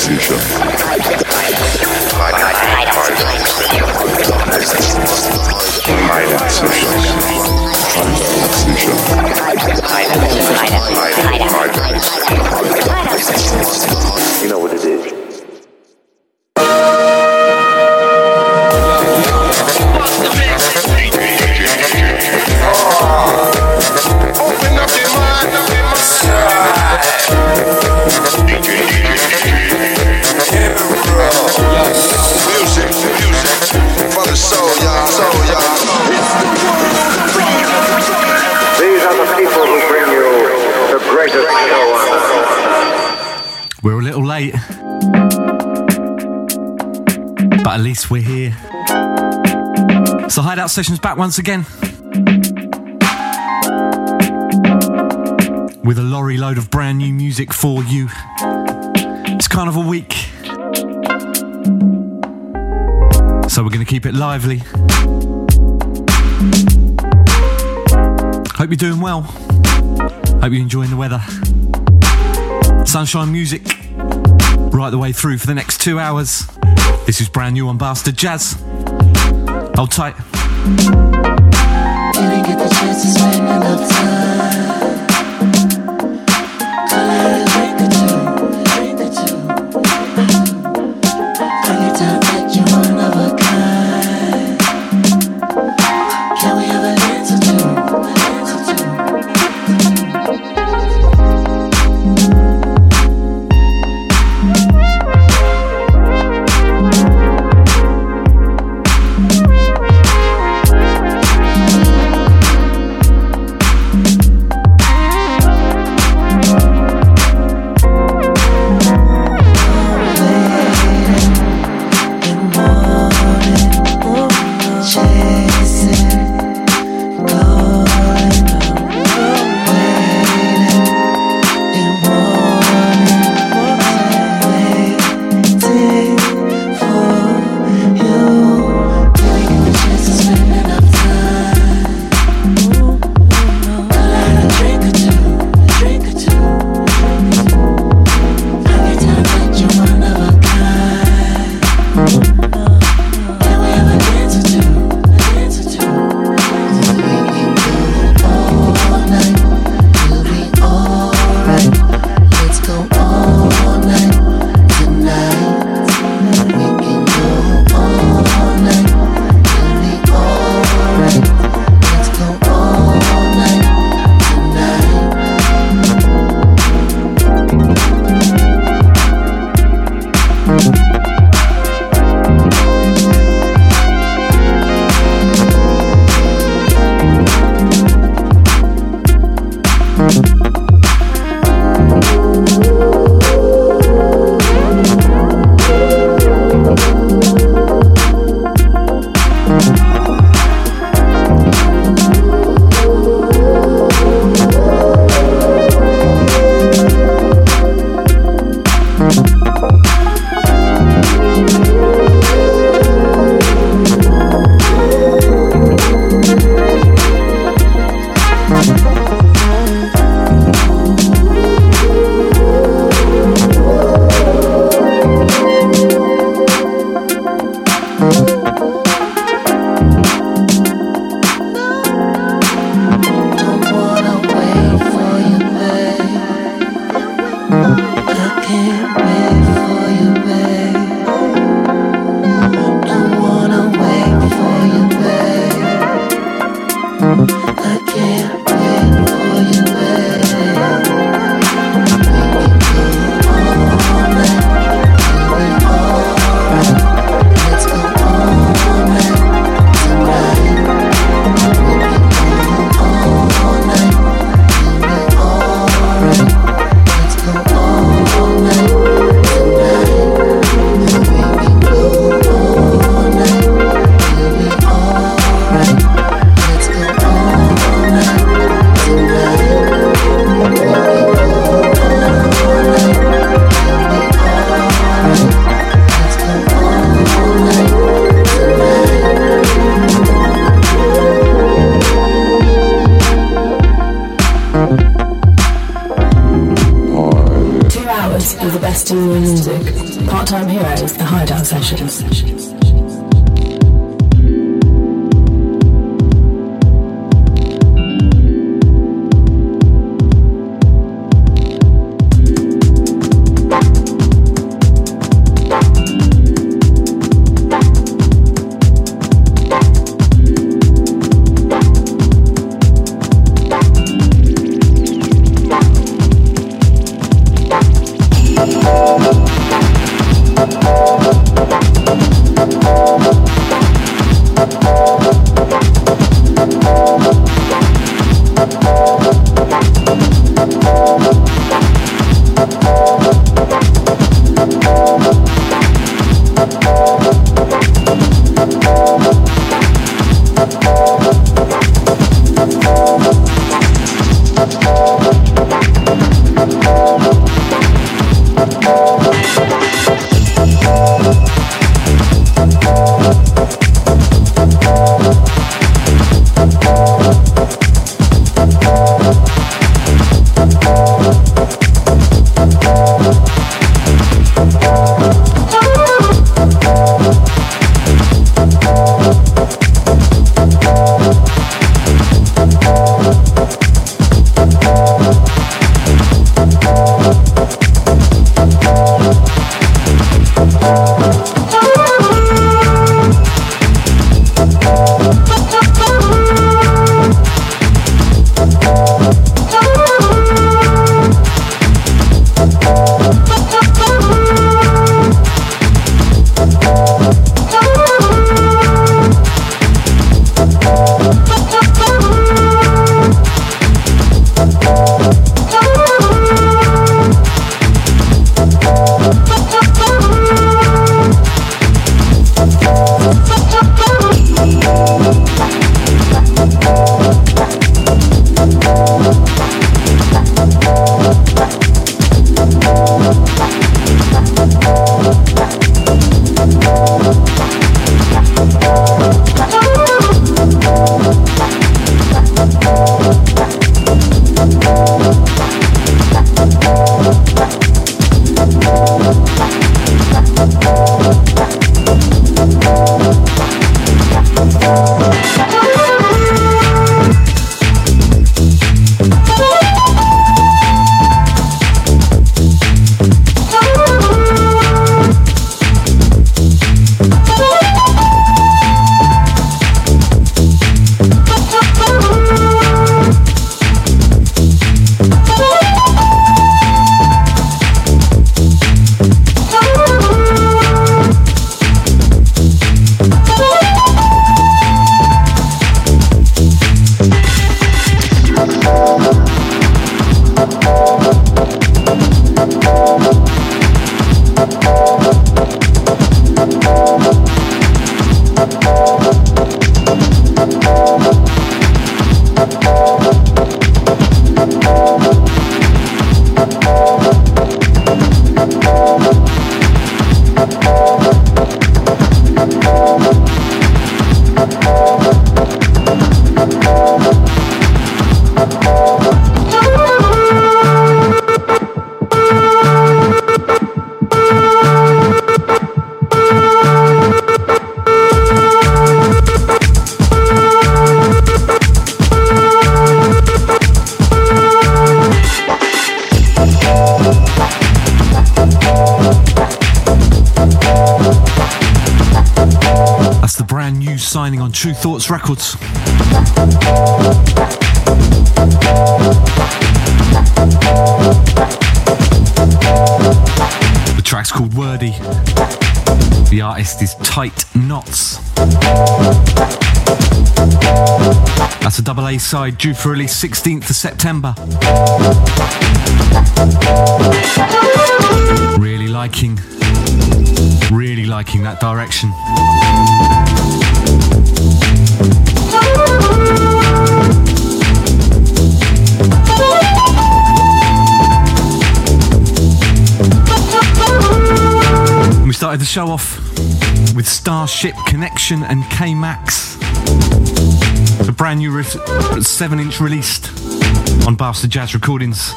decision. My decision. My decision. My decision. Sessions back once again. With a lorry load of brand new music for you. It's kind of a week. So we're going to keep it lively. Hope you're doing well. Hope you're enjoying the weather. Sunshine music right the way through for the next two hours. This is brand new on Bastard Jazz. Hold tight. Tru Thoughts Records. The track's called Wordy. The artist is Titeknots. That's a double A side due for release 16th of September. Really liking, really liking that direction. We started the show off with Starship Connection and K Max. A brand new re- 7 inch released on Bastard Jazz Recordings.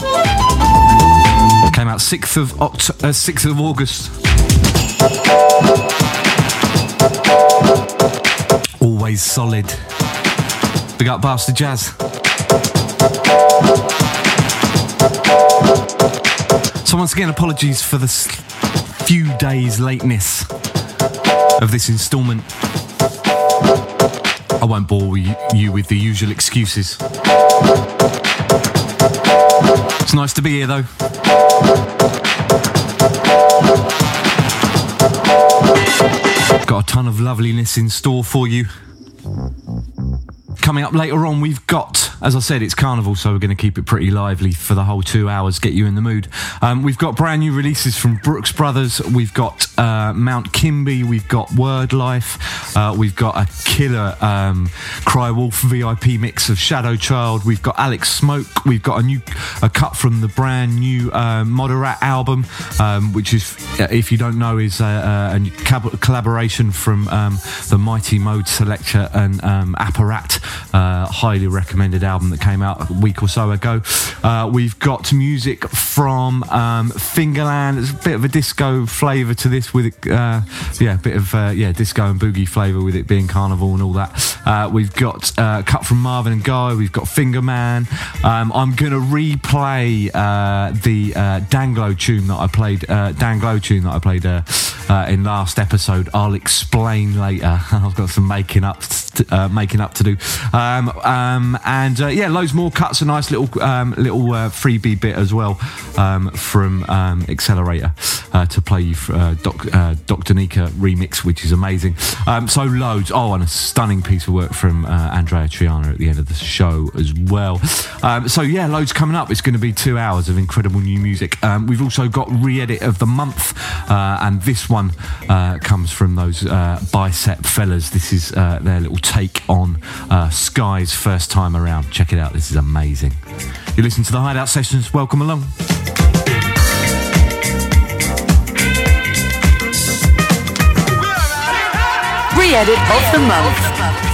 Came out 6th of, Oct- uh, 6th of August. Always solid. Big up Bastard Jazz. So once again, apologies for the few days lateness of this instalment. I won't bore you you with the usual excuses. It's nice to be here though. Got a ton of loveliness in store for you. Coming up later on, we've got, as I said, it's carnival, so we're going to keep it pretty lively for the whole two hours, get you in the mood. Um, we've got brand new releases from Brookes Brothers, we've got uh, Mount Kimbie, we've got Wordlife, uh, we've got a killer um, Kry Wolf VIP mix of Shadow Child, we've got Alex Smoke, we've got a new a cut from the brand new uh, Moderat album, um, which is, if you don't know, is a, a, a collaboration from um, the Mighty Modeselektor and um, Apparat uh, highly recommended album that came out a week or so ago. Uh, we've got music from um, Fingerland. There's a bit of a disco flavour to this, with it, uh, yeah, a bit of uh, yeah disco and boogie flavour with it being carnival and all that. Uh, we've got uh, cut from Marvin and Guy. We've got Fingerman. Um, I'm gonna replay uh, the Danglo tune that I played, Danglo tune that I played in last episode. I'll explain later. I've got some making up, to, making up to do. Um, um, and uh, yeah, loads more cuts. A nice little um, little uh, freebie bit as well um, from um, XLR8R uh, to play you for, uh, Doc, Dr. Nika remix, which is amazing. Um, so loads. Oh, and a stunning piece of work from Andreya Triana at the end of the show as well. Um, so yeah, loads coming up. It's going to be two hours of incredible new music. We've also got re-edit of the month, and this one comes from those bicep fellas. This is their little take on Sky's first time around. Check it out. This is amazing. You listen to the Hideout Sessions. Welcome along. Re-edit of the month.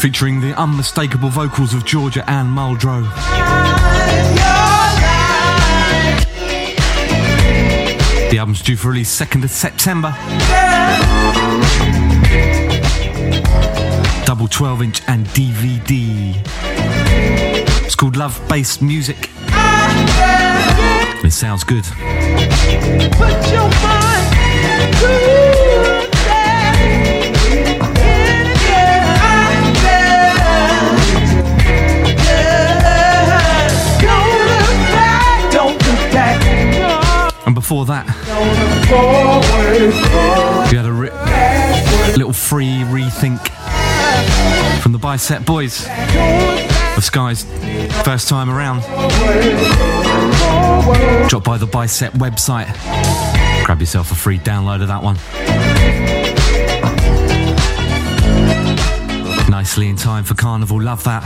Featuring the unmistakable vocals of Georgia Anne Muldrow. The album's due for release 2nd of September. Double 12 inch and DVD. It's called Love Based Music. It sounds good. Before that, we had a ri- little free rethink from the Bicep Boys. The Sky's first time around. Drop by the Bicep website. Grab yourself a free download of that one. Nicely in time for Carnival. Love that.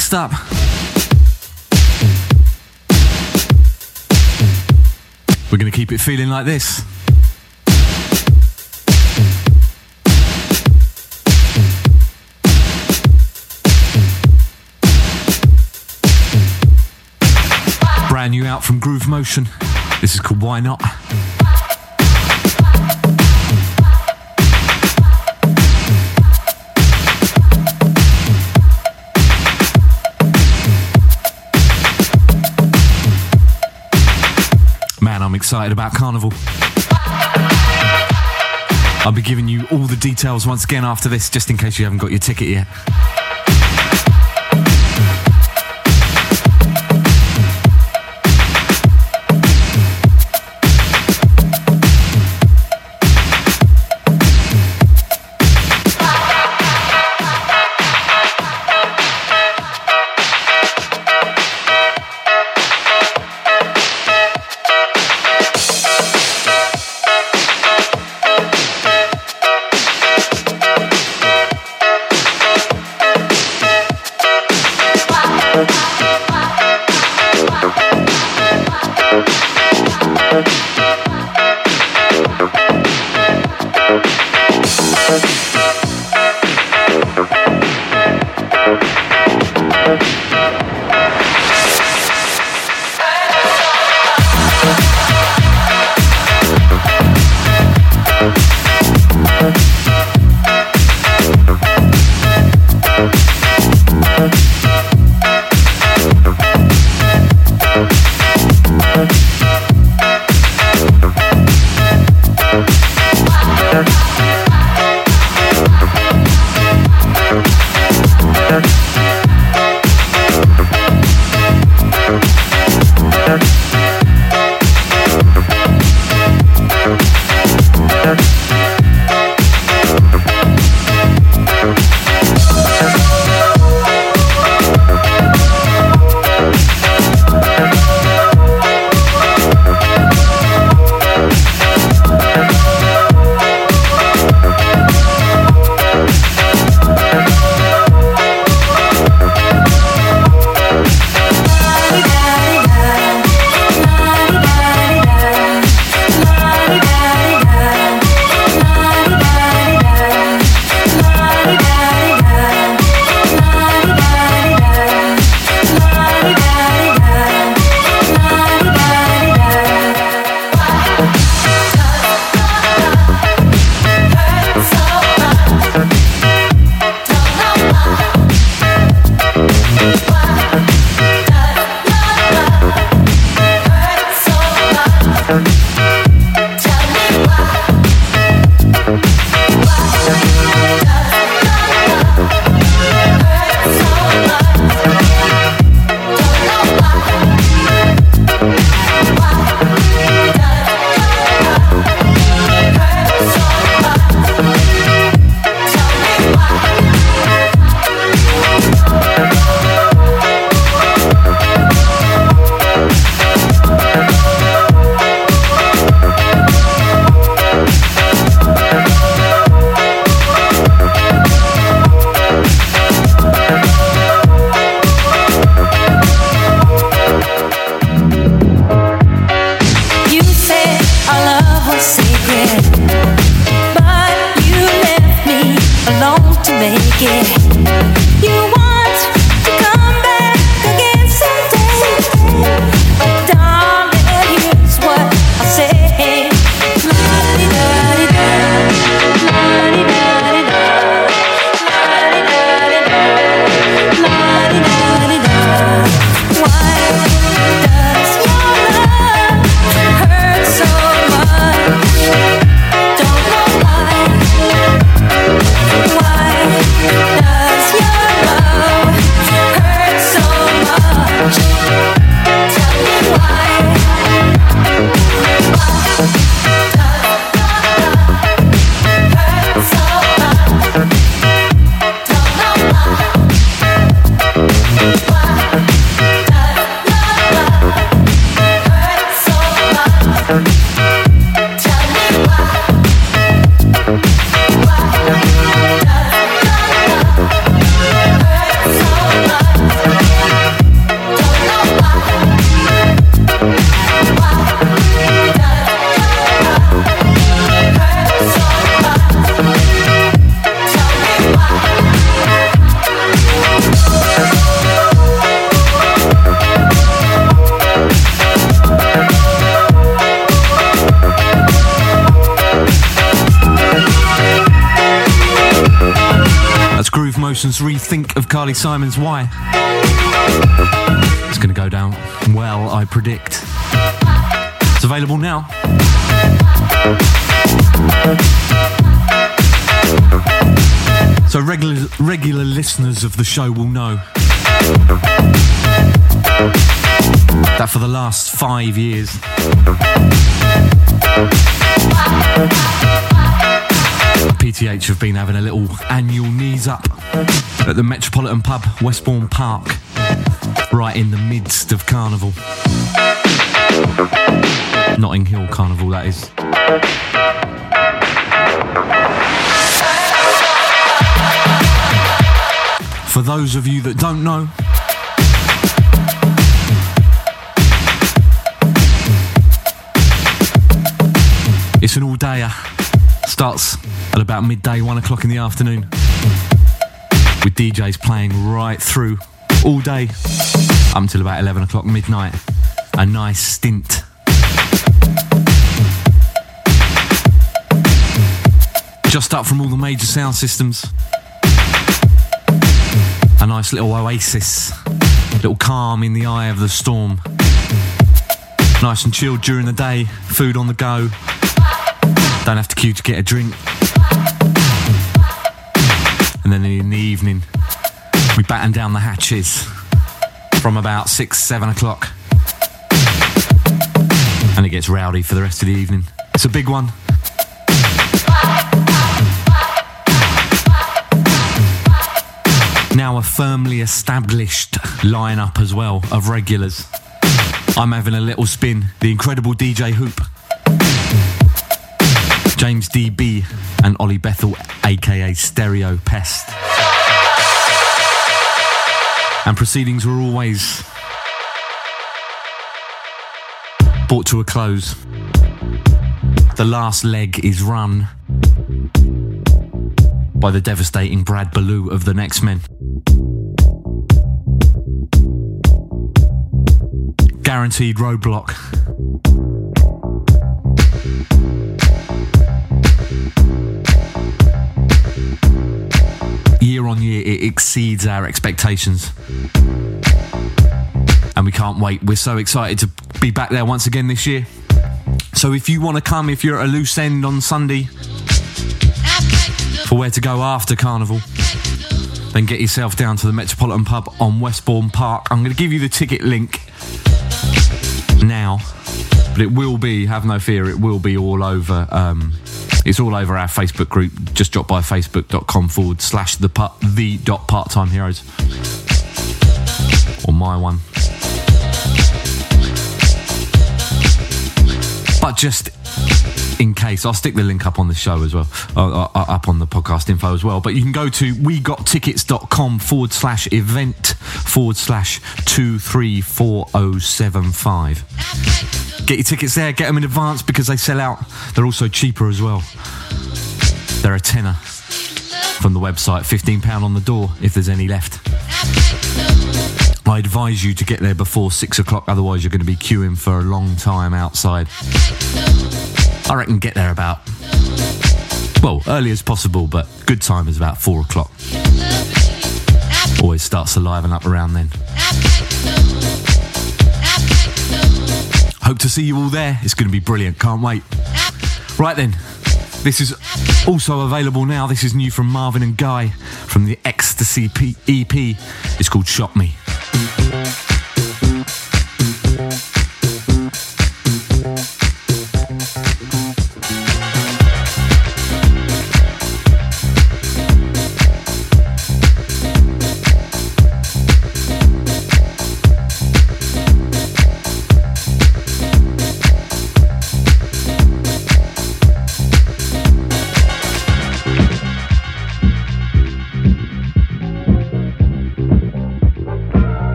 Next up. We're going to keep it feeling like this. Brand new out from Groove Motion. This is called Why Not. Excited about Carnival. I'll be giving you all the details once again after this, just in case you haven't got your ticket yet. Carly Simon's Why. It's going to go down well, I predict. It's available now. So regular regular listeners of the show will know that for the last five years PTH have been having a little annual knees up at the Metropolitan Pub, Westbourne Park, right in the midst of Carnival. Notting Hill Carnival, that is. For those of you that don't know, it's an all dayer. Starts at about midday, one o'clock in the afternoon, with DJs playing right through all day up until about 11 o'clock midnight. A nice stint. Just up from all the major sound systems. A nice little oasis, little calm in the eye of the storm. Nice and chilled during the day, food on the go. Don't have to queue to get a drink. And then in the evening, we batten down the hatches from about six, seven o'clock. And it gets rowdy for the rest of the evening. It's a big one. Now a firmly established lineup as well of regulars. I'm having a little spin. The incredible DJ Hoop. James DB and Ollie Bethel, aka Stereo Pest. And proceedings were always brought to a close. The last leg is run by the devastating Brad Baloo of the Nextmen. Guaranteed roadblock. Year on year, it exceeds our expectations. And we can't wait. We're so excited to be back there once again this year. So if you want to come, if you're at a loose end on Sunday for where to go after Carnival, then get yourself down to the Metropolitan Pub on Westbourne Park. I'm going to give you the ticket link now, but it will be, have no fear, it will be all over. Um, it's all over our Facebook group. Just drop by facebook.com forward slash the, part, the dot part time heroes. Or my one. But just in case, I'll stick the link up on the show as well, uh, uh, up on the podcast info as well. But you can go to wegottickets.com forward slash event forward slash 234075. Get your tickets there, get them in advance because they sell out. They're also cheaper as well. They're a tenner from the website, £15 on the door if there's any left. I advise you to get there before six o'clock, otherwise, you're going to be queuing for a long time outside. I reckon get there about, well, early as possible, but good time is about four o'clock. Always starts to liven up around then. Hope to see you all there. It's going to be brilliant. Can't wait. Right then, this is also available now. This is new from Marvin and Guy from the Ecstasy EP. It's called Shot Me.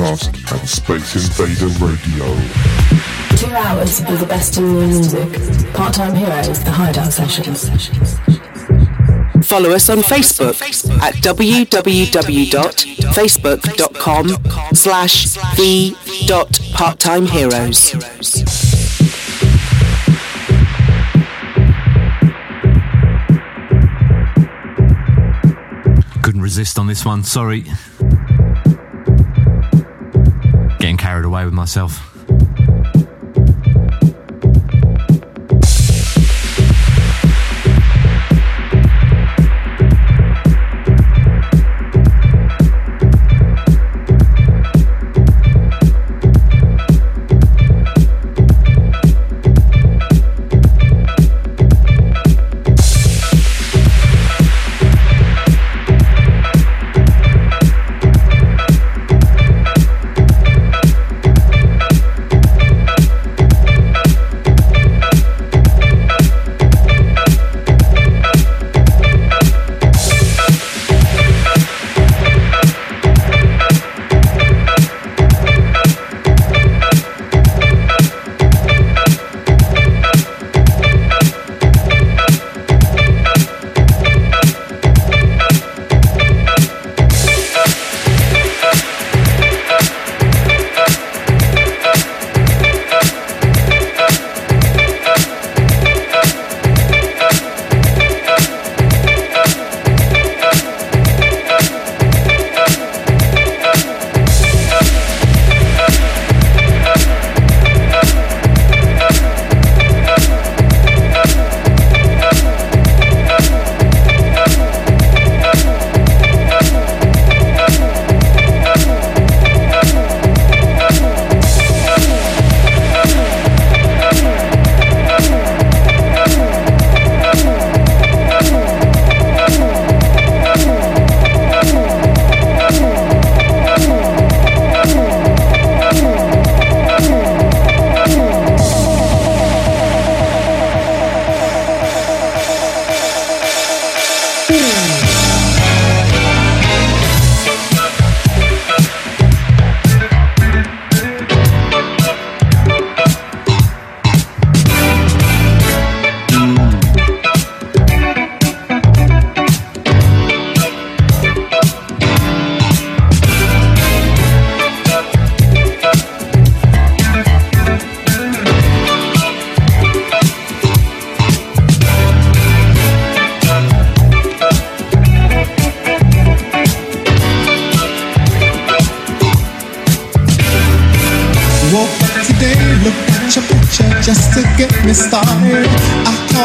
Podcast and Space Invader Radio. Two hours of the best in new music. Part-time heroes, the Hideout Sessions. Follow us on Facebook at www.facebook.com slash the dot part-time heroes. Couldn't resist on this one, sorry. Carried away with myself. To get me started.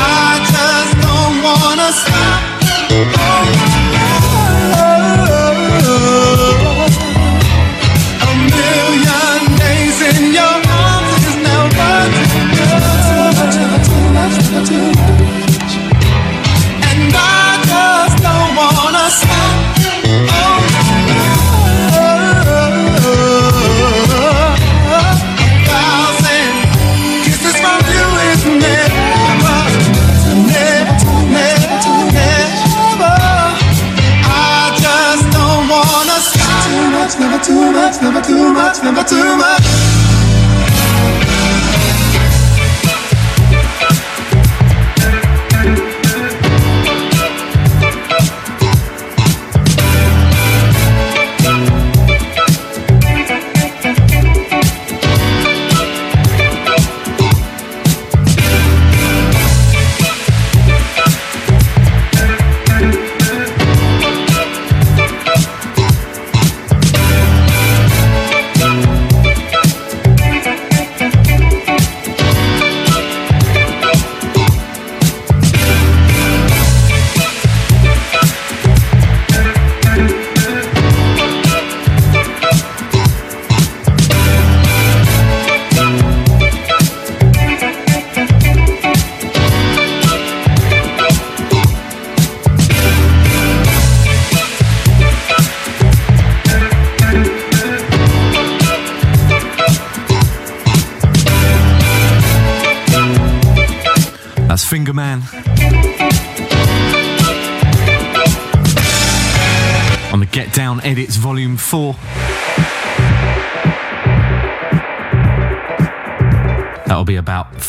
I just don't wanna stop.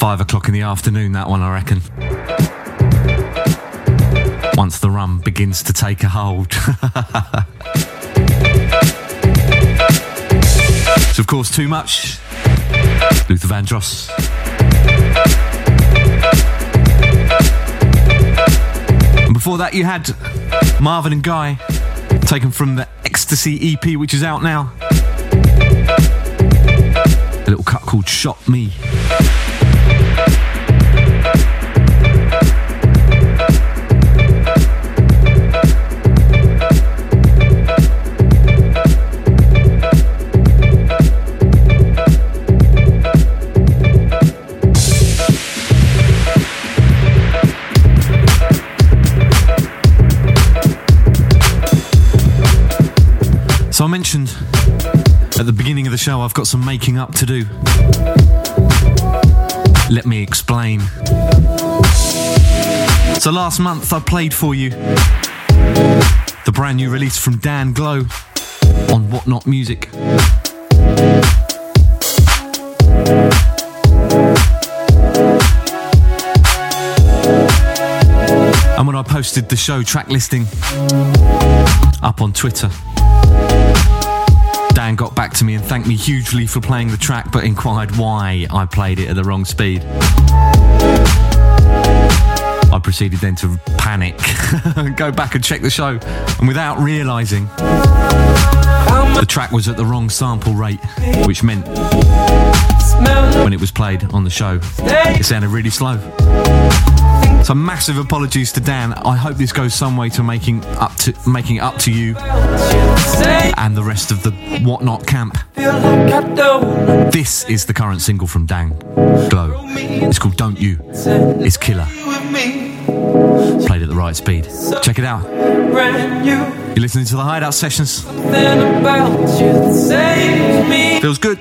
Five o'clock in the afternoon, that one, I reckon. Once the rum begins to take a hold. so, of course, too much. Luther Vandross. And before that, you had Marvin and Guy, taken from the Ecstasy EP, which is out now. A little cut called Shot Me. Show I've got some making up to do. Let me explain. So last month I played for you the brand new release from Danglo on Wotnot Music. And when I posted the show track listing up on Twitter, got back to me and thanked me hugely for playing the track, but inquired why I played it at the wrong speed. I proceeded then to panic, go back and check the show, and without realising, the track was at the wrong sample rate, which meant when it was played on the show, it sounded really slow. So massive apologies to Dan. I hope this goes some way to making up to making it up to you and the rest of the Wotnot camp. This is the current single from Dan Glow. It's called Don't You. It's killer. Played at the right speed. Check it out. You're listening to the Hideout Sessions. Feels good.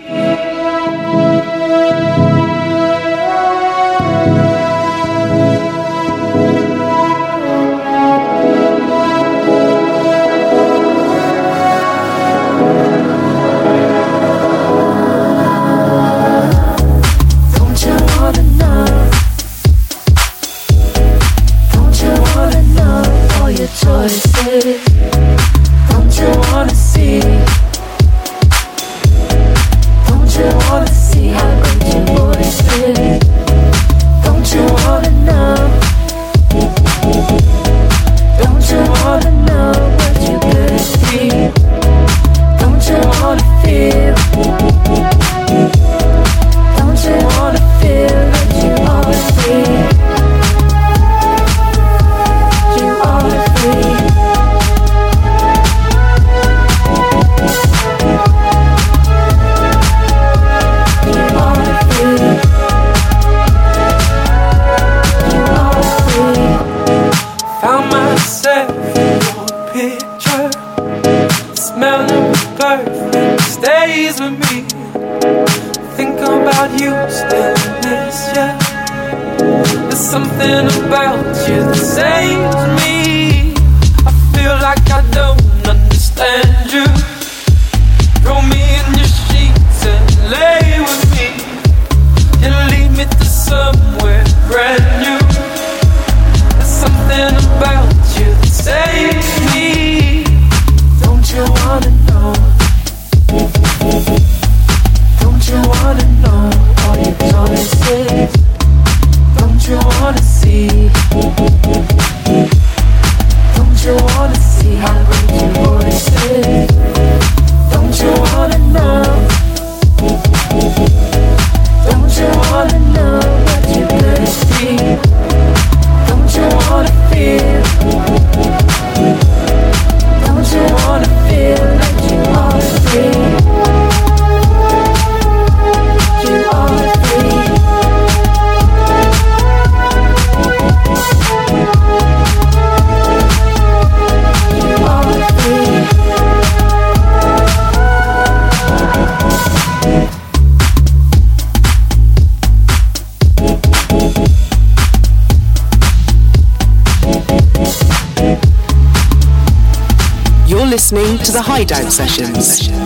Hideout Sessions.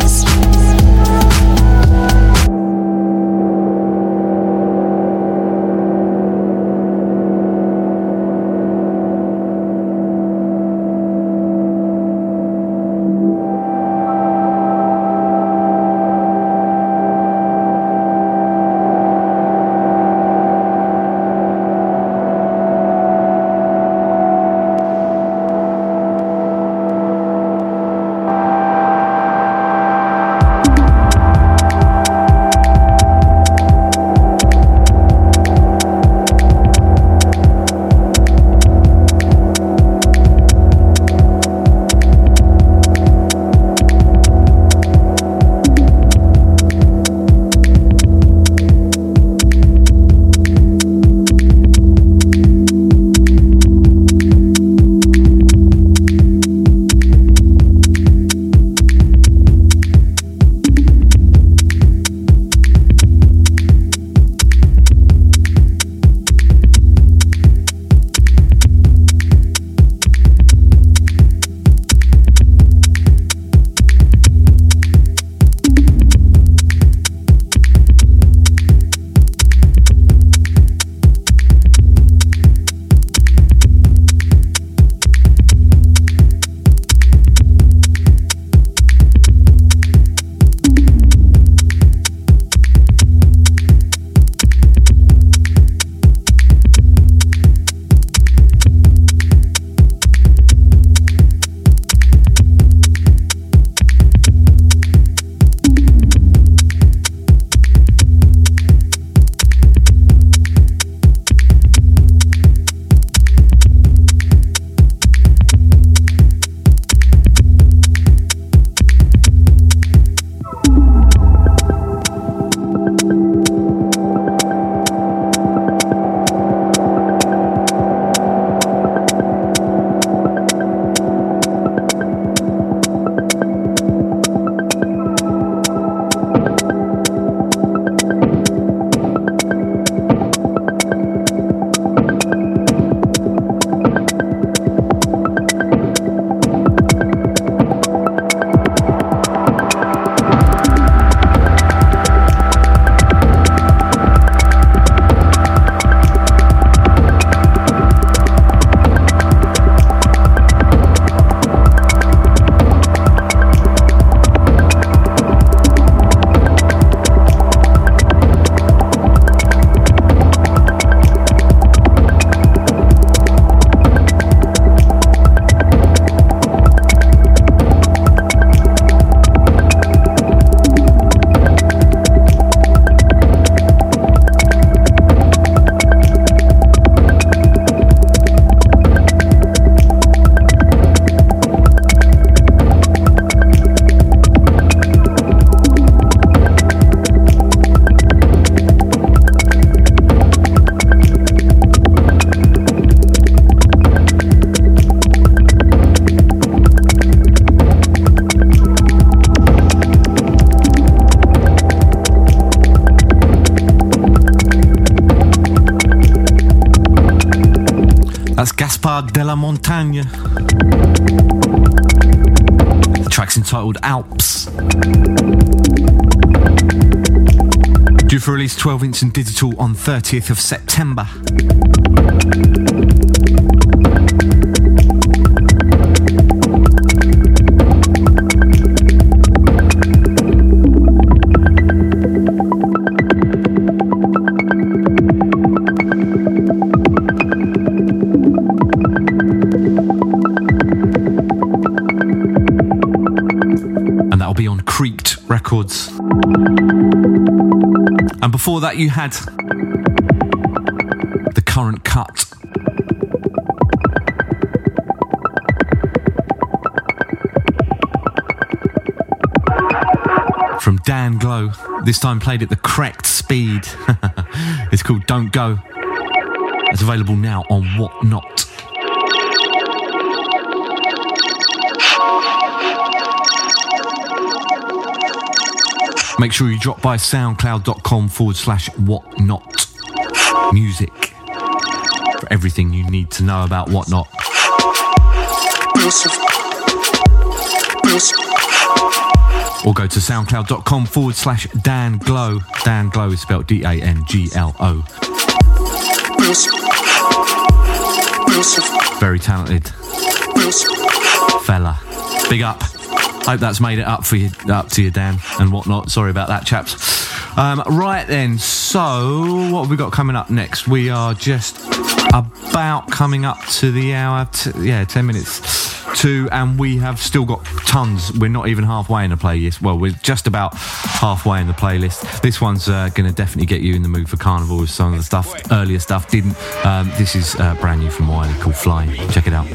For release 12 inch and digital on 30th of September. Before that, you had the current cut. From Danglo, this time played at the correct speed. it's called Don't Go. It's available now on Wotnot. Make sure you drop by soundcloud.com forward slash Wotnot music for everything you need to know about Wotnot. Or go to soundcloud.com forward slash Danglo. Dan Glow is spelled D A N G L O. Very talented fella. Big up. Hope that's made it up for you, up to you, Dan, and Wotnot. Sorry about that, chaps. Um, right then, so what have we got coming up next? We are just about coming up to the hour. T- yeah, ten minutes to, and we have still got tons. We're not even halfway in the playlist. Well, we're just about halfway in the playlist. This one's uh, going to definitely get you in the mood for carnival. With some of the stuff earlier stuff didn't. Um, this is uh, brand new from Wiley called Flying. Check it out.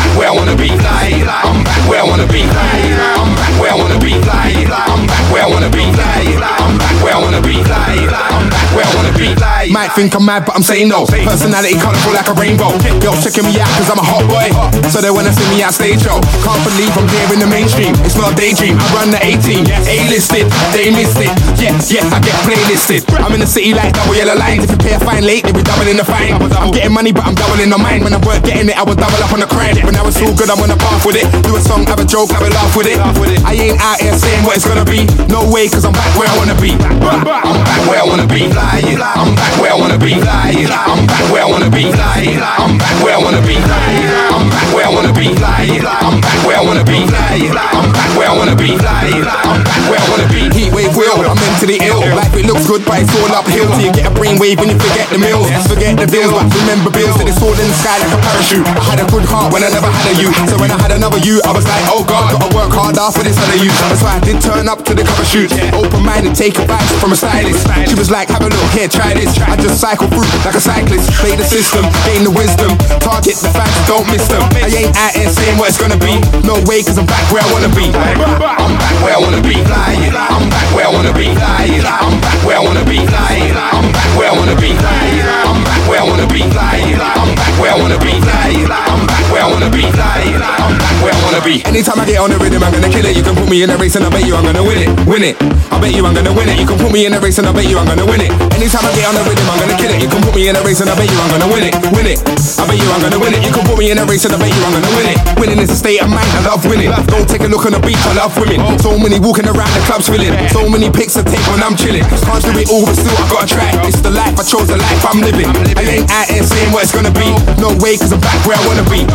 Back where I wanna be. I'm back where I wanna be. I'm back where I wanna be. I'm back where I wanna be. I'm back where I wanna be. I'm back where I wanna be. Might think I'm mad, but I'm saying no. Personality colorful like a rainbow. Girls checking me out cause I'm a hot boy. So they wanna see me out stage show. Can't believe I'm here in the mainstream. It's not a daydream. I run the 18. A-listed, they missed it. Yeah, yeah, I get playlisted. I'm in the city like double yellow lines. If you pay a fine late, they be doubling the fine. I'm getting money, but I'm doubling on mine. When I work getting it, I will double up on the crime. When I was too good, I'm gonna path with it. Do a song, have a joke, have a laugh with it. I ain't out here saying what it's gonna be. No way, cause I'm back where I wanna be. I'm back where I wanna be. I'm back where I wanna be. I'm back where I wanna be. I'm back where I wanna be. I'm back where I wanna be. I'm back where I wanna be. I'm back where I wanna be. I'm back where I wanna be. Heat wave will, I'm mentally ill. Life it looks good, but it's all uphill till you get a brainwave when you forget the mills. Forget the bills, but remember bills that it's all in the sky like a parachute. I had a good heart when I never had a you. So when I had another you, I was like, oh god, gotta work harder for this other you. That's why I did turn up to the cover shoot. Open mind and take advice from a stylist. She was like, have a look here, try this. I just cycle through like a cyclist. Play the system, gain the wisdom. Target the facts, don't miss them. I ain't out here saying what it's gonna be. No way, cause I'm back where I wanna be. I'm back where I wanna be. I'm back where I wanna be. I'm back where I wanna be. I'm back where I wanna be. I'm back where I wanna be. I'm back where I wanna be. I'm back where I wanna be. I'm back where I wanna be. Anytime I get on the rhythm, I'm gonna kill it. You can put me in a race and I bet you I'm gonna win it. Win it. I bet you I'm gonna win it. You can put me in a race and I bet you I'm gonna win it. Anytime I get on the rhythm, I'm gonna kill it. You can put me in a race and I bet you I'm gonna win it. Win it. I bet you I'm gonna win it. You can put me in a race and I bet you I'm gonna win it. Winning is a state of mind. I love winning. Don't take a look on the beach. I love women. So many walking around the clubs feeling. So many pics to take when I'm chilling. Can't do it all, but still I gotta try. It's the life I chose, the life I'm living. I ain't out here saying what it's gonna be. No way, cause I'm back where I wanna be.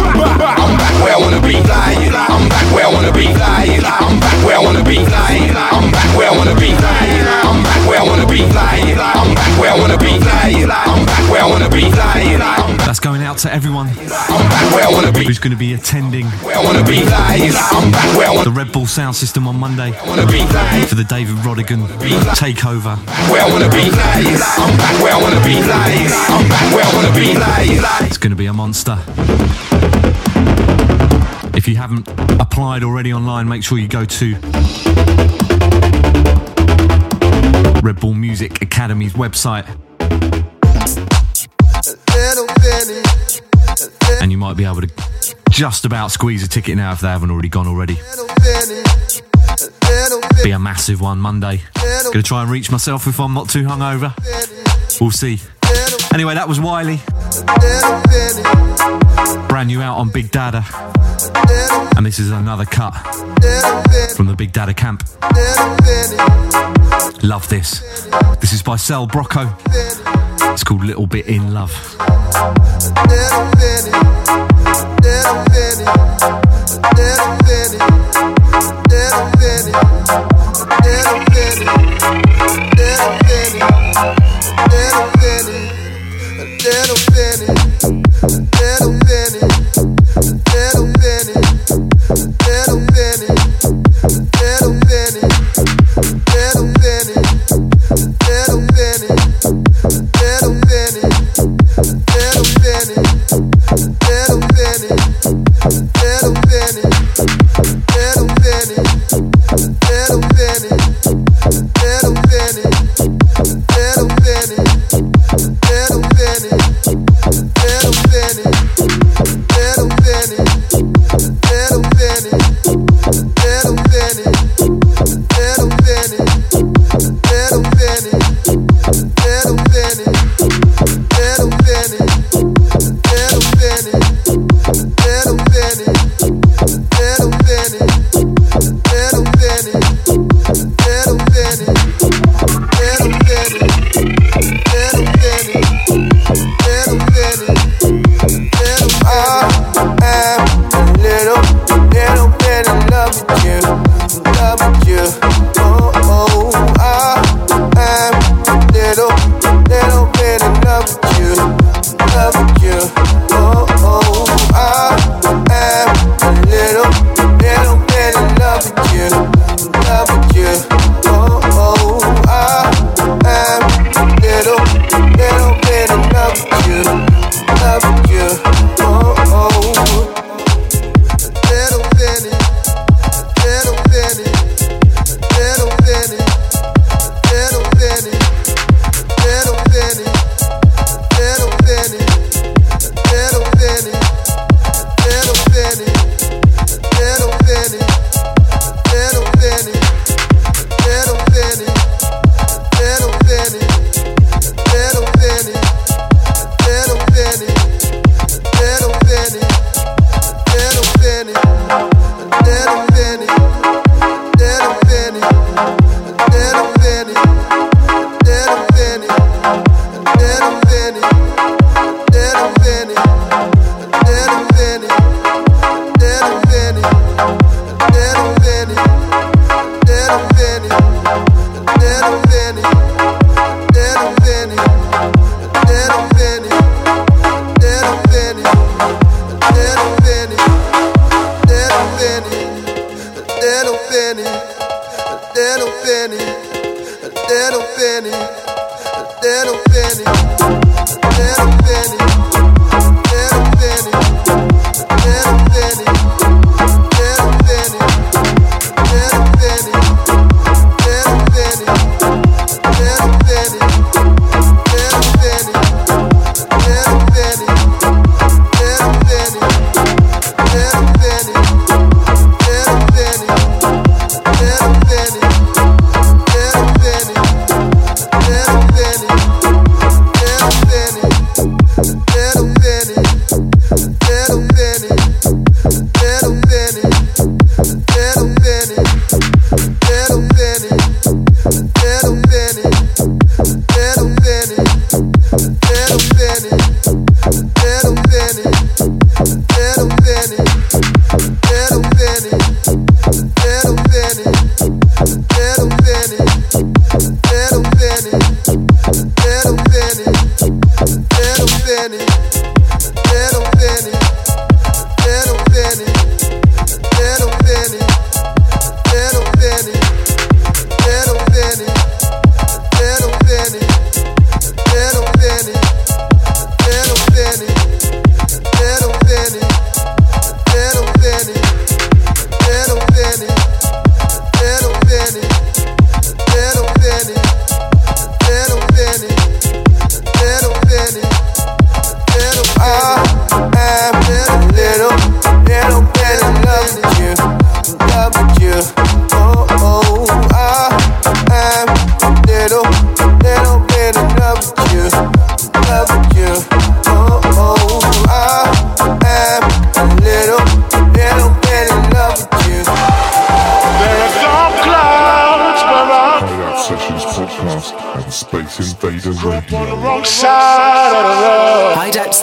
I'm back where I wanna be. I'm back where I wanna be. I'm back where I wanna be. I'm back where I wanna be. I'm back where I wanna be. I'm back where I wanna be. I'm back where I wanna be. That's going out to everyone I'm back where I wanna be. who's going to be attending Where I wanna be. I'm back where I the Red Bull Sound System on Monday for the David Rodigan takeover. Where I wanna be. I'm back where I wanna be. I'm back where I wanna be. It's going to be a monster. If you haven't applied already online, make sure you go to Red Bull Music Academy's website and you might be able to just about squeeze a ticket now if they haven't already gone already. Be a massive one Monday. Gonna try and reach myself if I'm not too hungover. We'll see. Anyway, that was Wiley. Brand new out on Big Dada. And this is another cut from the Big Dada camp. Love this. This is by Cell Broco. It's called Little Bit in Love. Little Benny,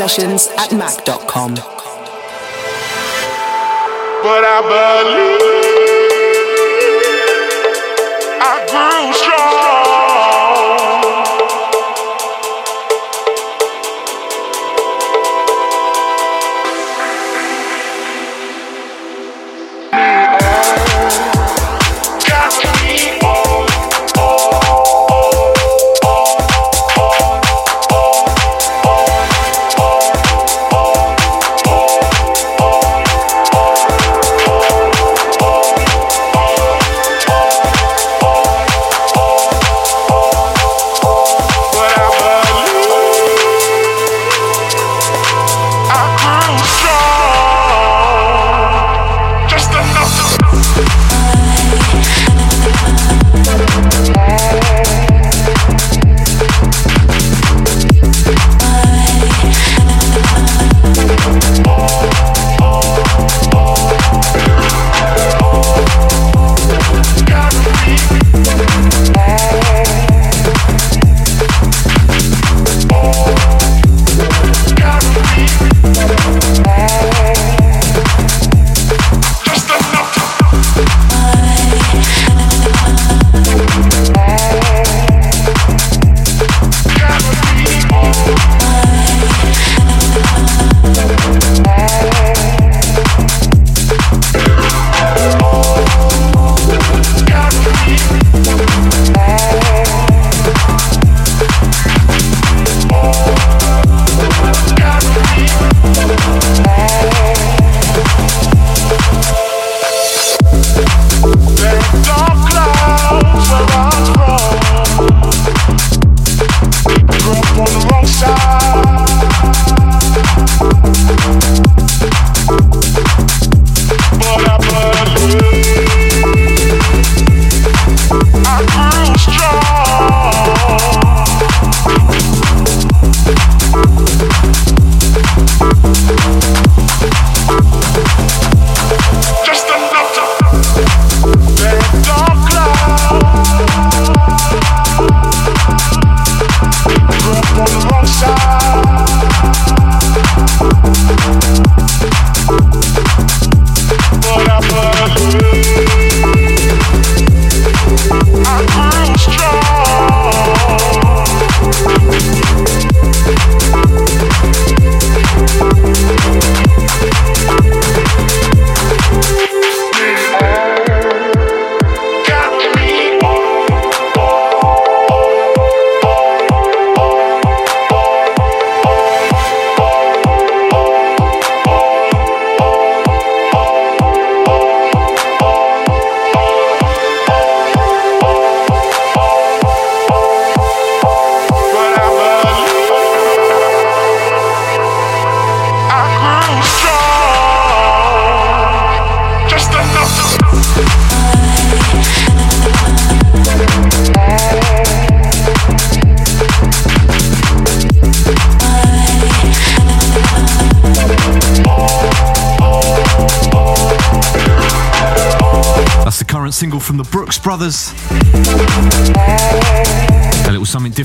Sessions at Mac.com. But I believe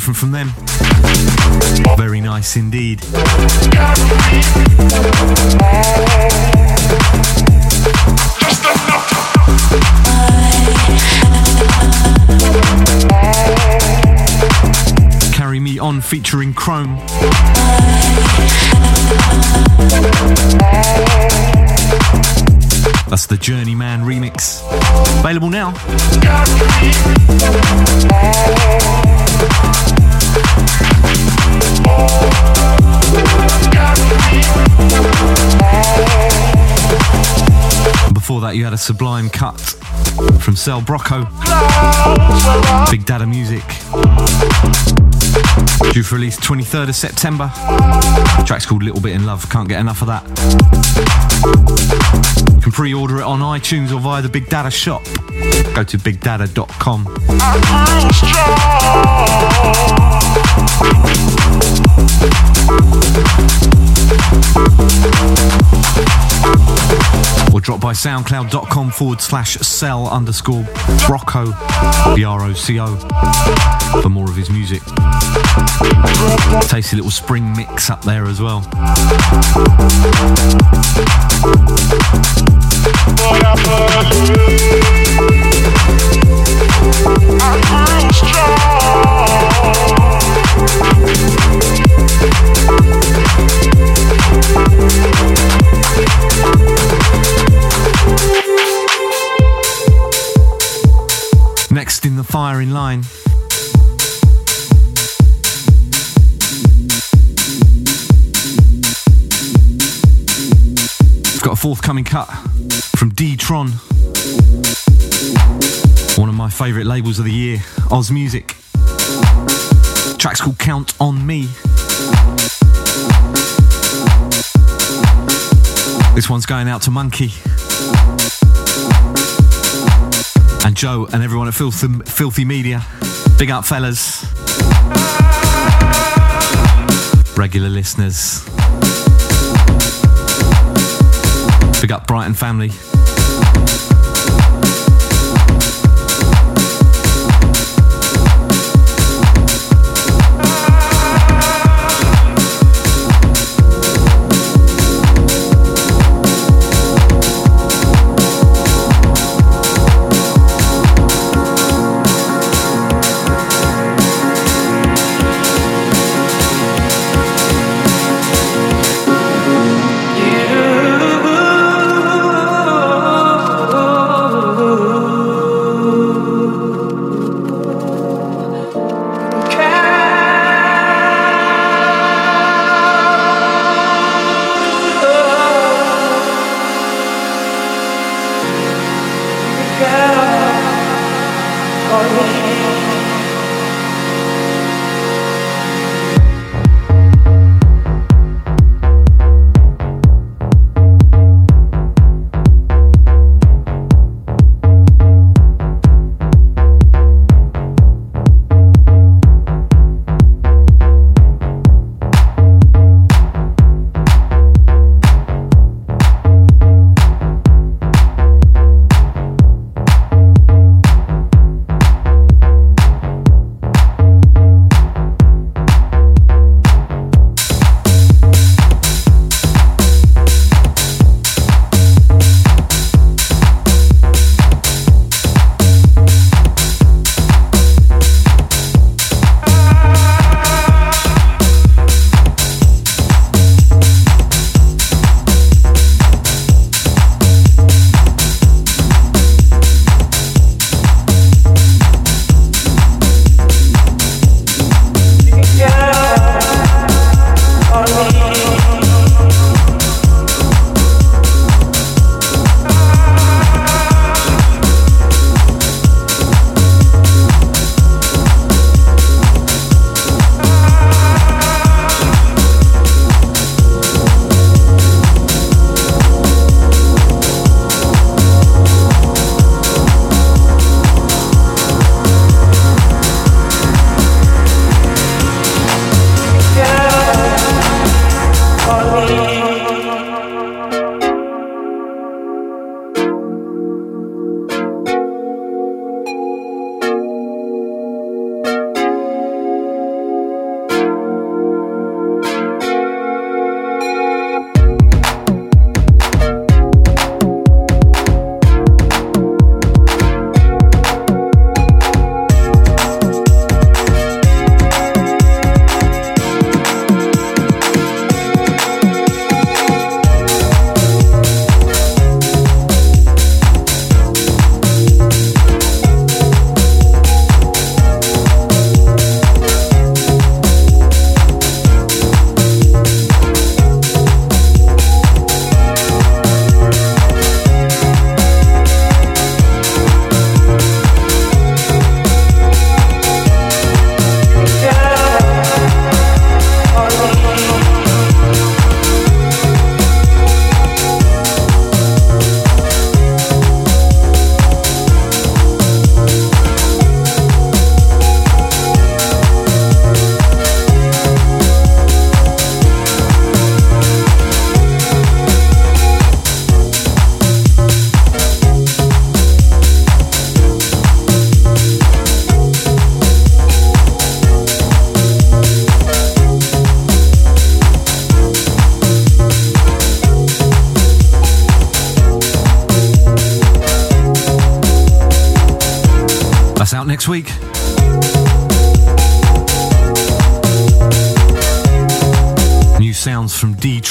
different from them. Very nice indeed. Carry Me On featuring Chrome. That's the Journeyman remix. Available now. Before that, you had a sublime cut from Cell Broco. Big Dada Music. Due for release 23rd of September. The track's called Little Bit in Love. Can't get enough of that. You can pre-order it on iTunes or via the Big Dada shop. Go to bigdada.com. Or drop by soundcloud.com forward slash cell underscore Broco, B R O C O, for more of his music. Tasty little spring mix up there as well. Next in the firing line. We've got a forthcoming cut from Deetron. One of my favourite labels of the year, Aus Music. track's called Count on Me. This one's going out to Monkey. Joe and everyone at Filthy, Filthy Media. Big up, fellas. Regular listeners. Big up, Brighton family.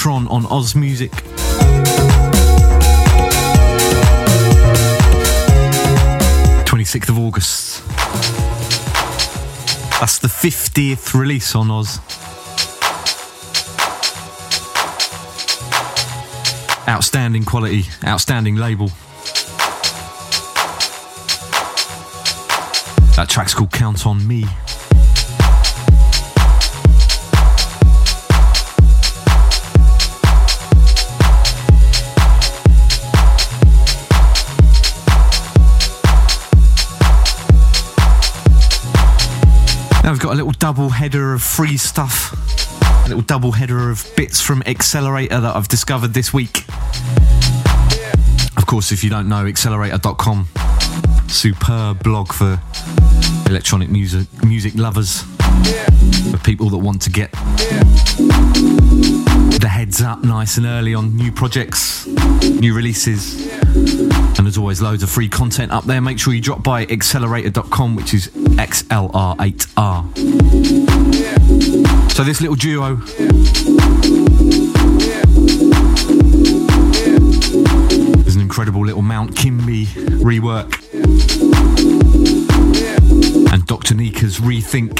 Deetron on Aus Music. Twenty-sixth of August. That's the fiftieth release on Aus. Outstanding quality, outstanding label. That track's called Count on Me. Double header of free stuff, a little double header of bits from XLR8R that I've discovered this week. Of course, if you don't know, xlr8r.com, superb blog for electronic music music lovers, for people that want to get the heads up nice and early on new projects, new releases. And there's always loads of free content up there. Make sure you drop by xlr8r.com, which is XLR8R. So, this little duo is an incredible little Mount Kimbie rework. And Doc Daneeka's rethink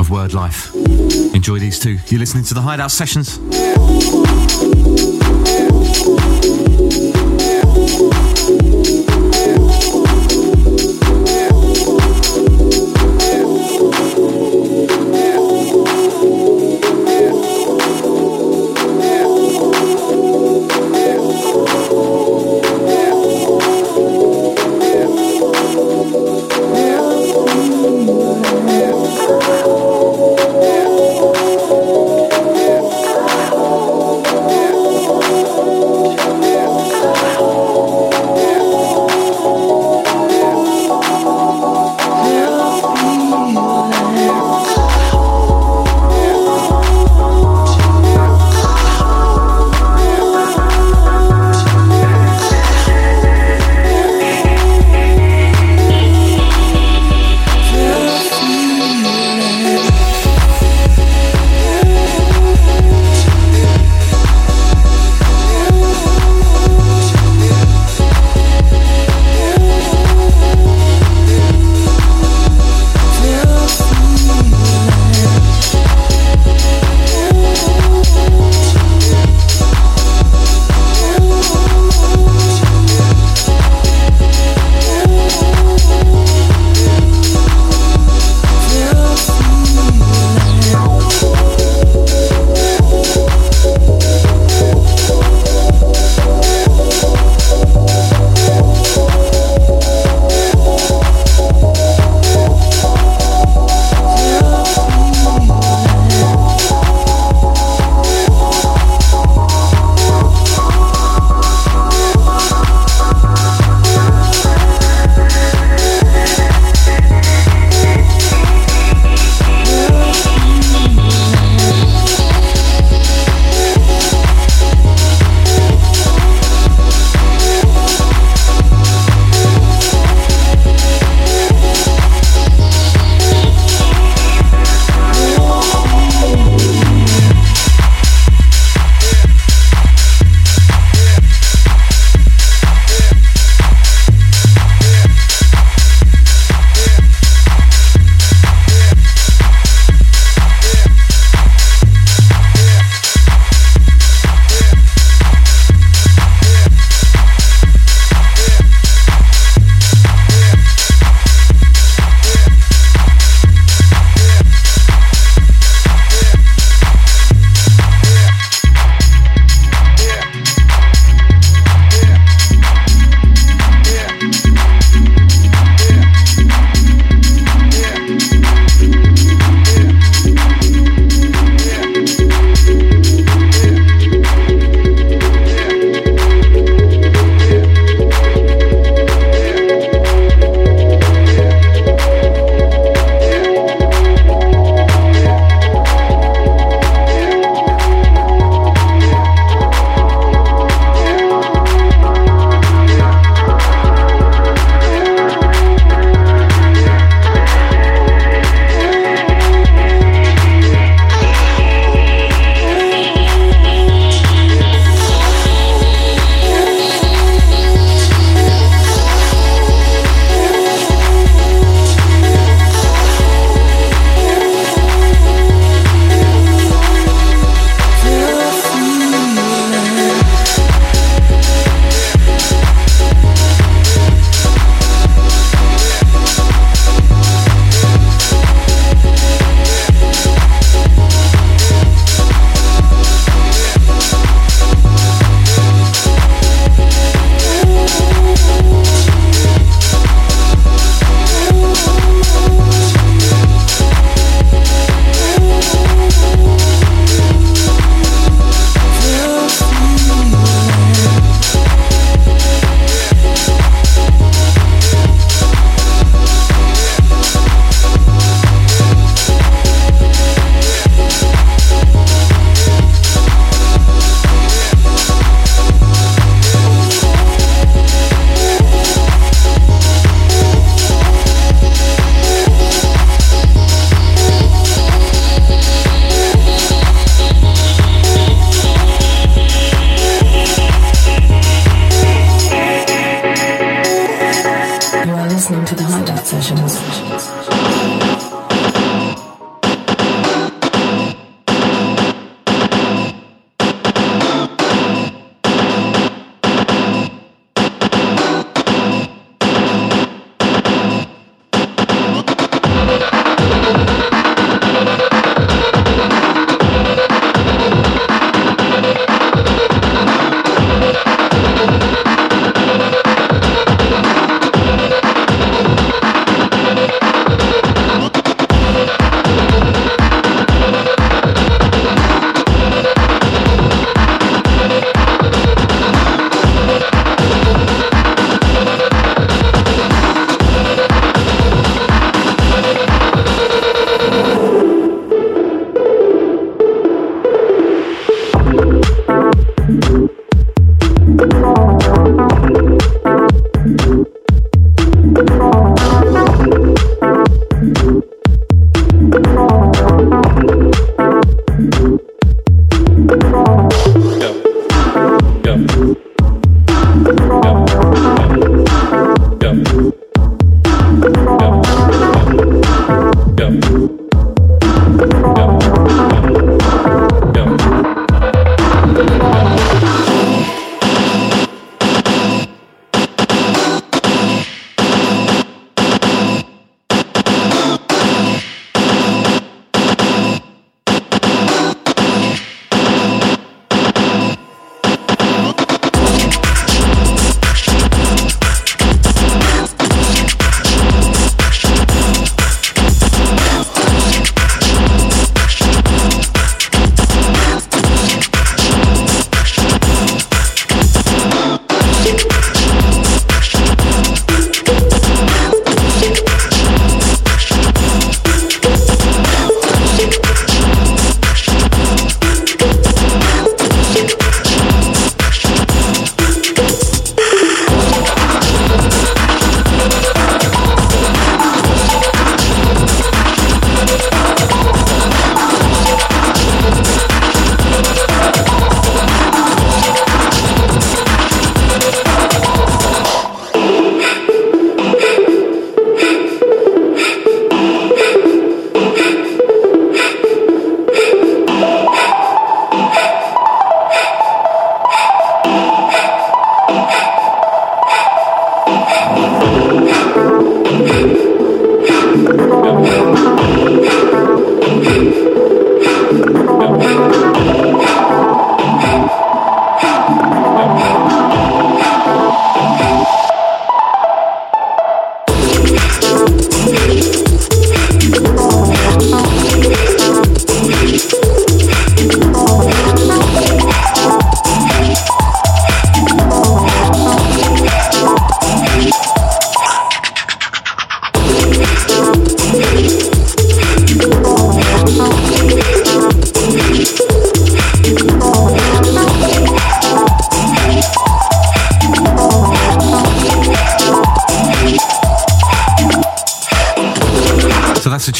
of Wordlife. Enjoy these two. You're listening to the Hideout Sessions. Yeah.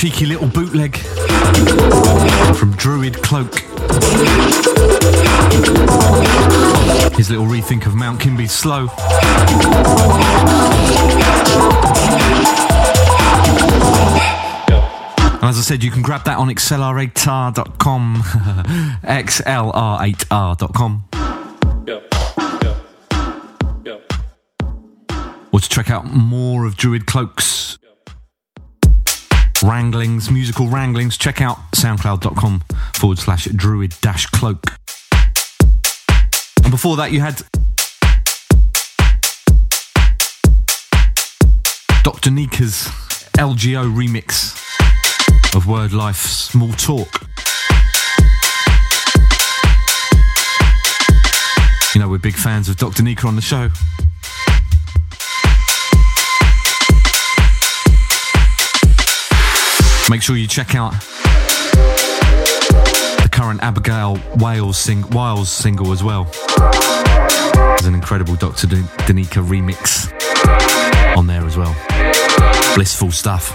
Cheeky little bootleg from Druid Cloak. His little rethink of Mount Kimbie's Slow. And as I said, you can grab that on xlr8r.com. xlr8r.com. Or to check out more of Druid Cloak's wranglings, musical wranglings, check out soundcloud.com forward slash druid dash cloak. And before that, you had Doc Daneeka's LGO remix of Wordlife Small Talk. You know, we're big fans of Dr. Nika on the show. Make sure you check out the current Abigail Wales, sing- Wiles single as well. There's an incredible Dr. D- Daneeka remix on there as well. Blissful stuff.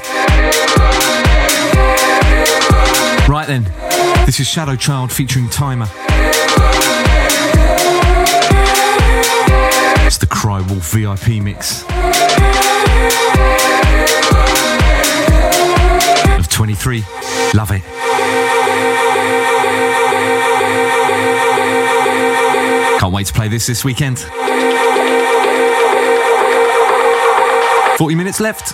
Right then, this is Shadow Child featuring Tymer. It's the Kry Wolf VIP mix. 2023. Love it. Can't wait to play this this weekend. 40 minutes left.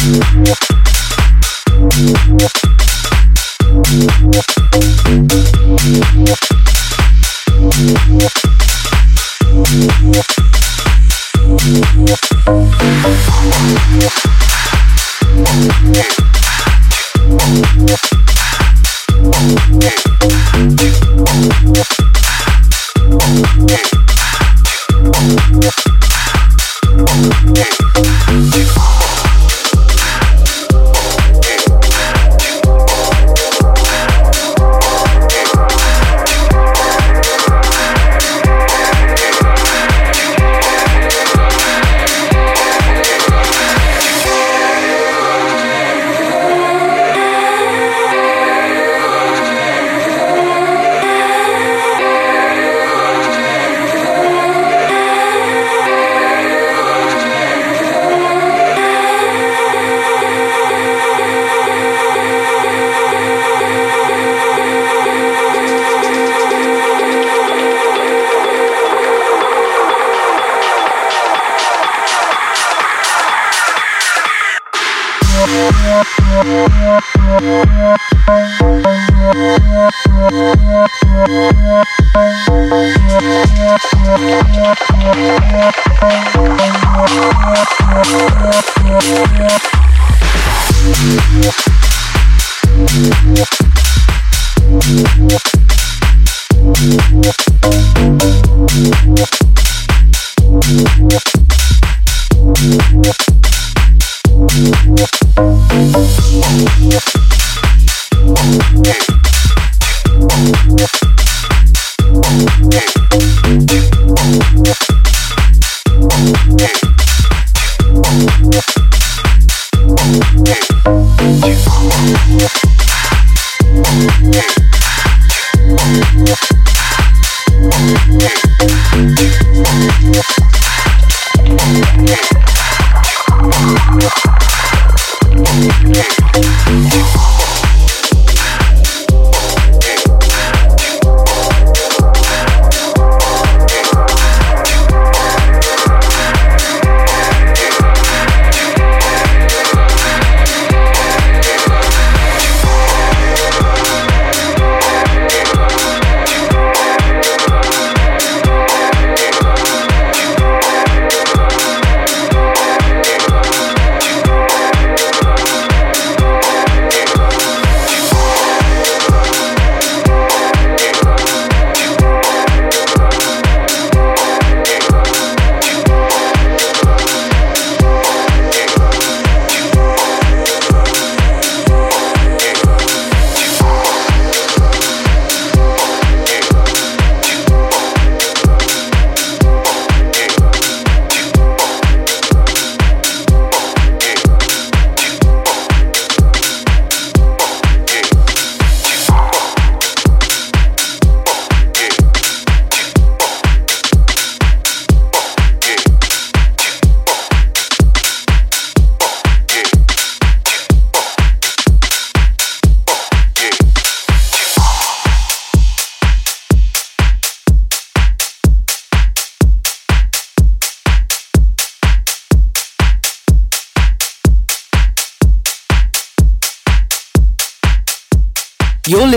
You're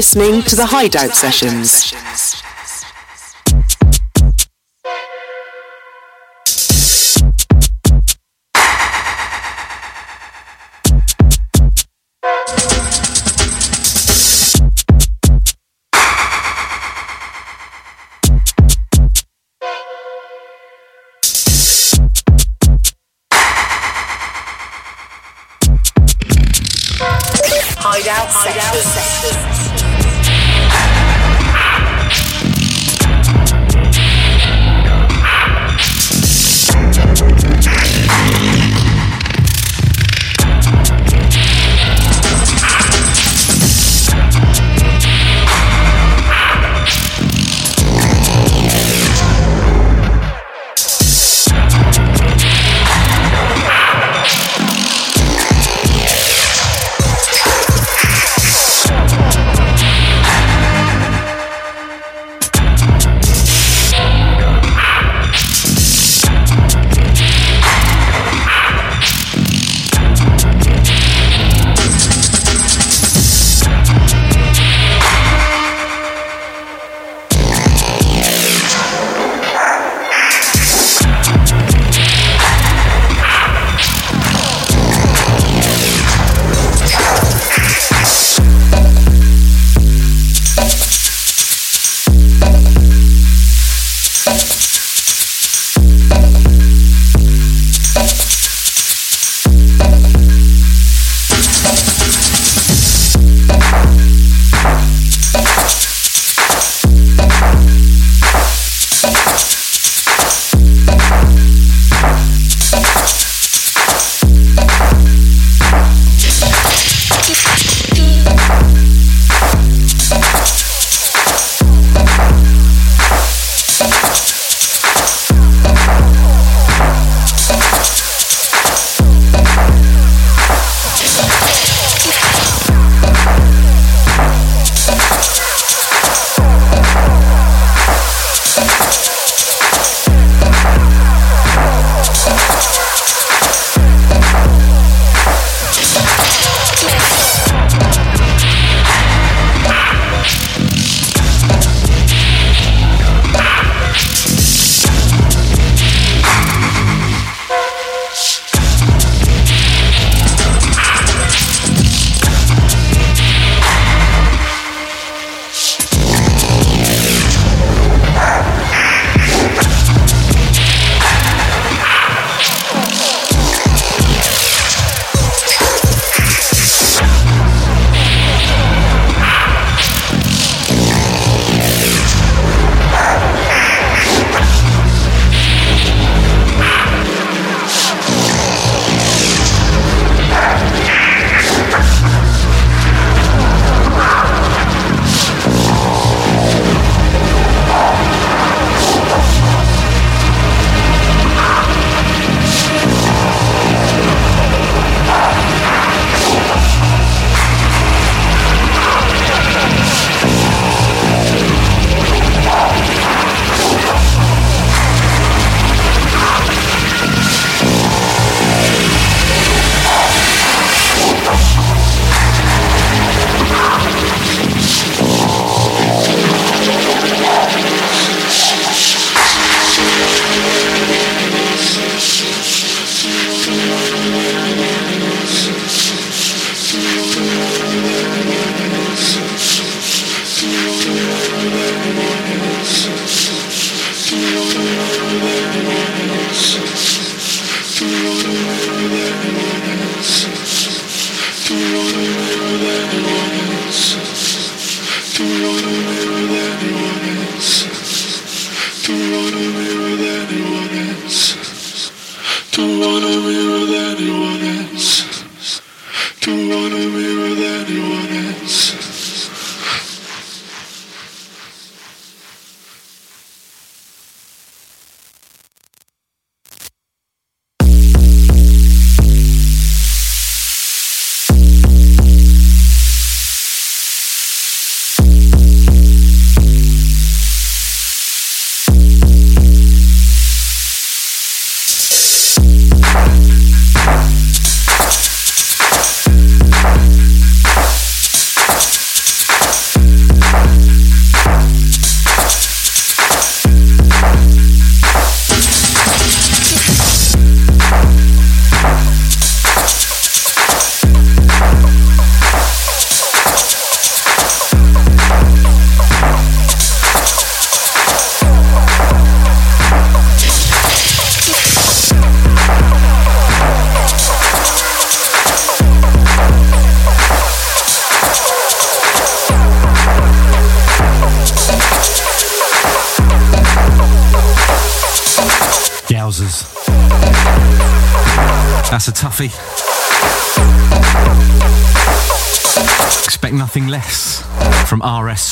listening to the Hideout Sessions. Hideout, hideout, hideout.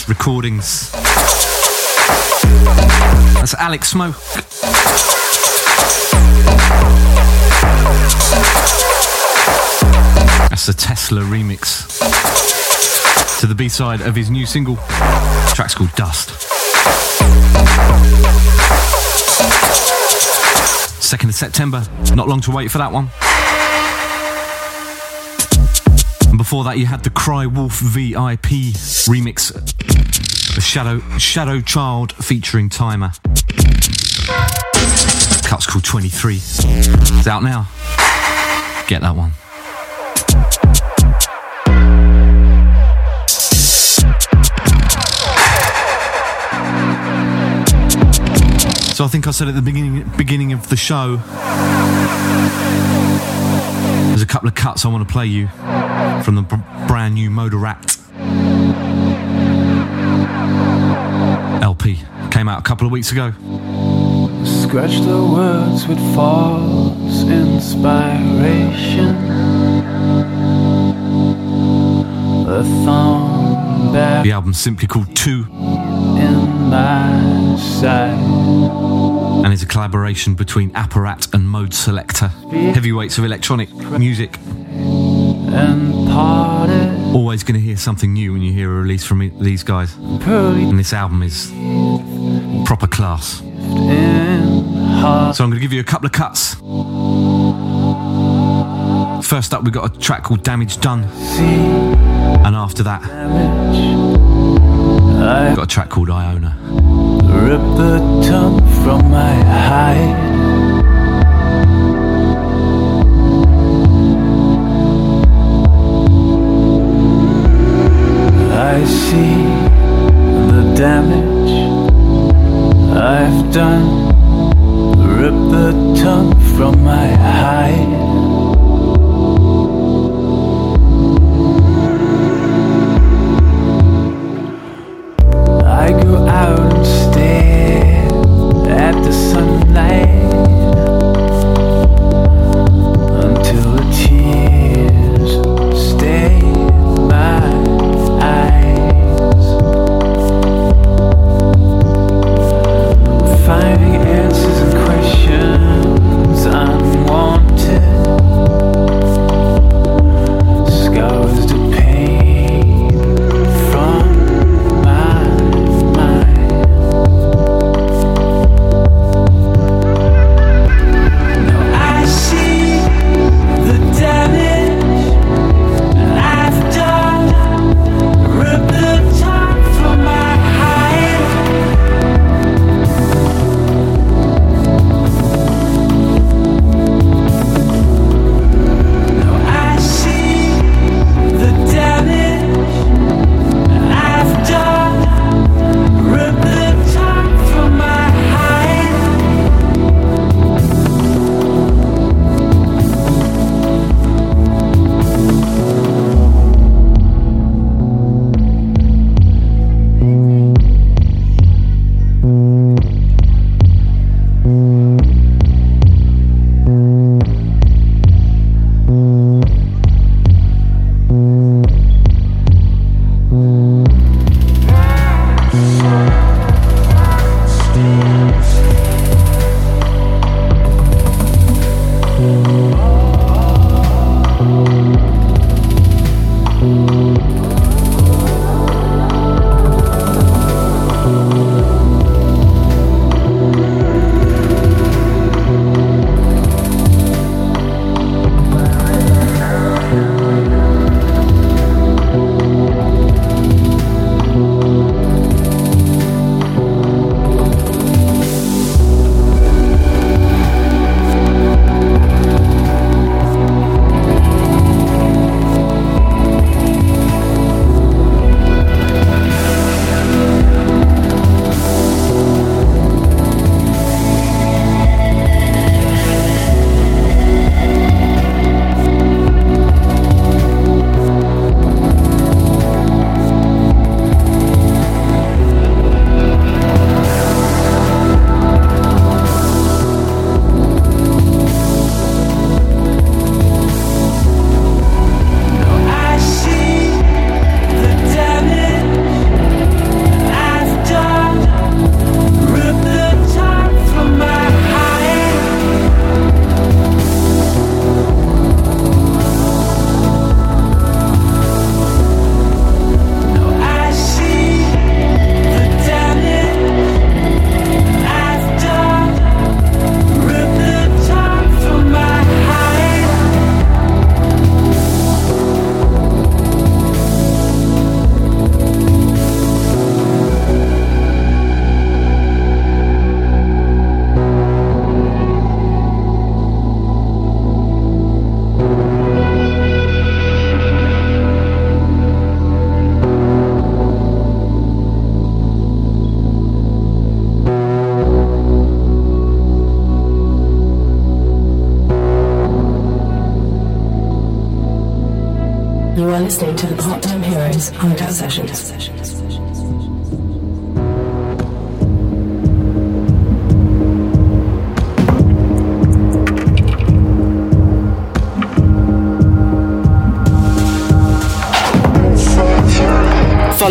Recordings. That's Alex Smoke. That's a Tesla remix to the B side of his new single. The track's called Dust. Second of September. Not long to wait for that one. And before that, you had the Kry Wolf VIP remix of Shadow Shadow Child featuring Tymer. Cut's called 23. It's out now. Get that one. So I think I said at the beginning beginning of the show, there's a couple of cuts I want to play you from the brand new Moderat LP. Came out a couple of weeks ago. Scratch the words with false inspiration. Back The album's simply called Two in my side. and is a collaboration between Apparat and Modeselektor, heavyweights of electronic music. Always going to hear something new when you hear a release from these guys. And this album is proper class. So I'm going to give you a couple of cuts. First up, we've got a track called Damage Done. And after that, we've got a track called Iona. Rip the tongue from my hide. I see the damage I've done. Rip the tongue from my hide.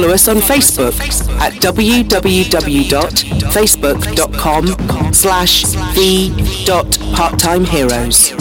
Follow us on Facebook at www.facebook.com slash the.parttimeheroes.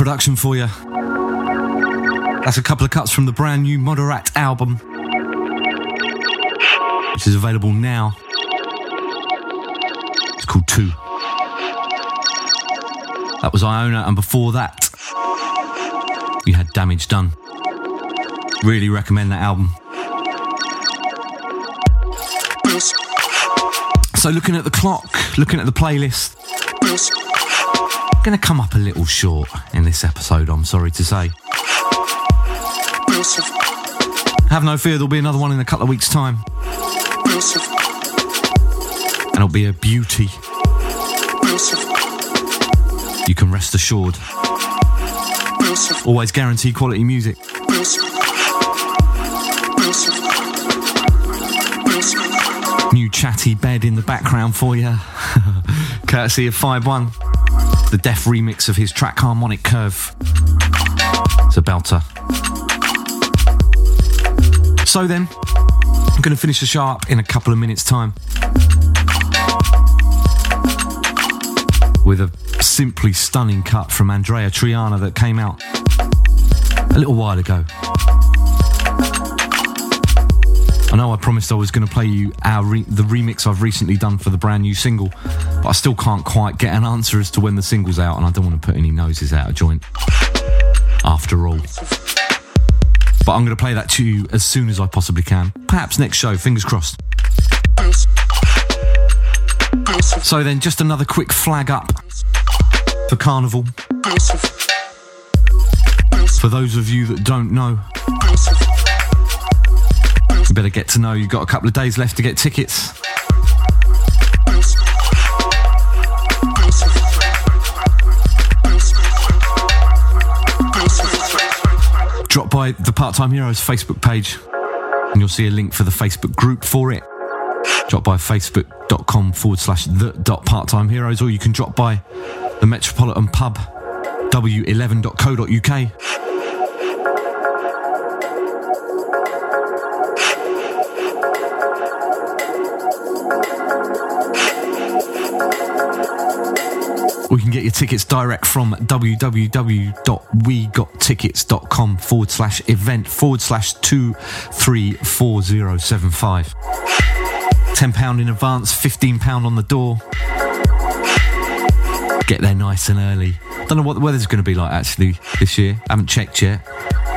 production for you. That's a couple of cuts from the brand new Moderat album, which is available now. It's called Two. That was Iona, and before that, you had damage done. Really recommend that album. So, looking at the clock, looking at the playlist, going to come up a little short in this episode, I'm sorry to say. Have no fear, there'll be another one in a couple of weeks' time. And it'll be a beauty. You can rest assured. Always guarantee quality music. New chatty bed in the background for you. Courtesy of 5 1. The deaf remix of his track Harmonic Curve. It's a belter. So then, I'm going to finish the show up in a couple of minutes' time with a simply stunning cut from Andreya Triana that came out a little while ago. I know I promised I was going to play you our re- the remix I've recently done for the brand new single, but I still can't quite get an answer as to when the single's out, and I don't want to put any noses out of joint. After all. But I'm going to play that to you as soon as I possibly can. Perhaps next show, fingers crossed. So then, just another quick flag up for Carnival. For those of you that don't know, you better get to know you've got a couple of days left to get tickets. Drop by the Part Time Heroes Facebook page and you'll see a link for the Facebook group for it. Drop by facebook.com forward slash the dot part time heroes, or you can drop by the Metropolitan Pub w11.co.uk. Or you can get your tickets direct from www.wegottickets.com forward slash event forward slash 234075. £10 in advance, £15 on the door. Get there nice and early. Don't know what the weather's going to be like actually this year. Haven't checked yet.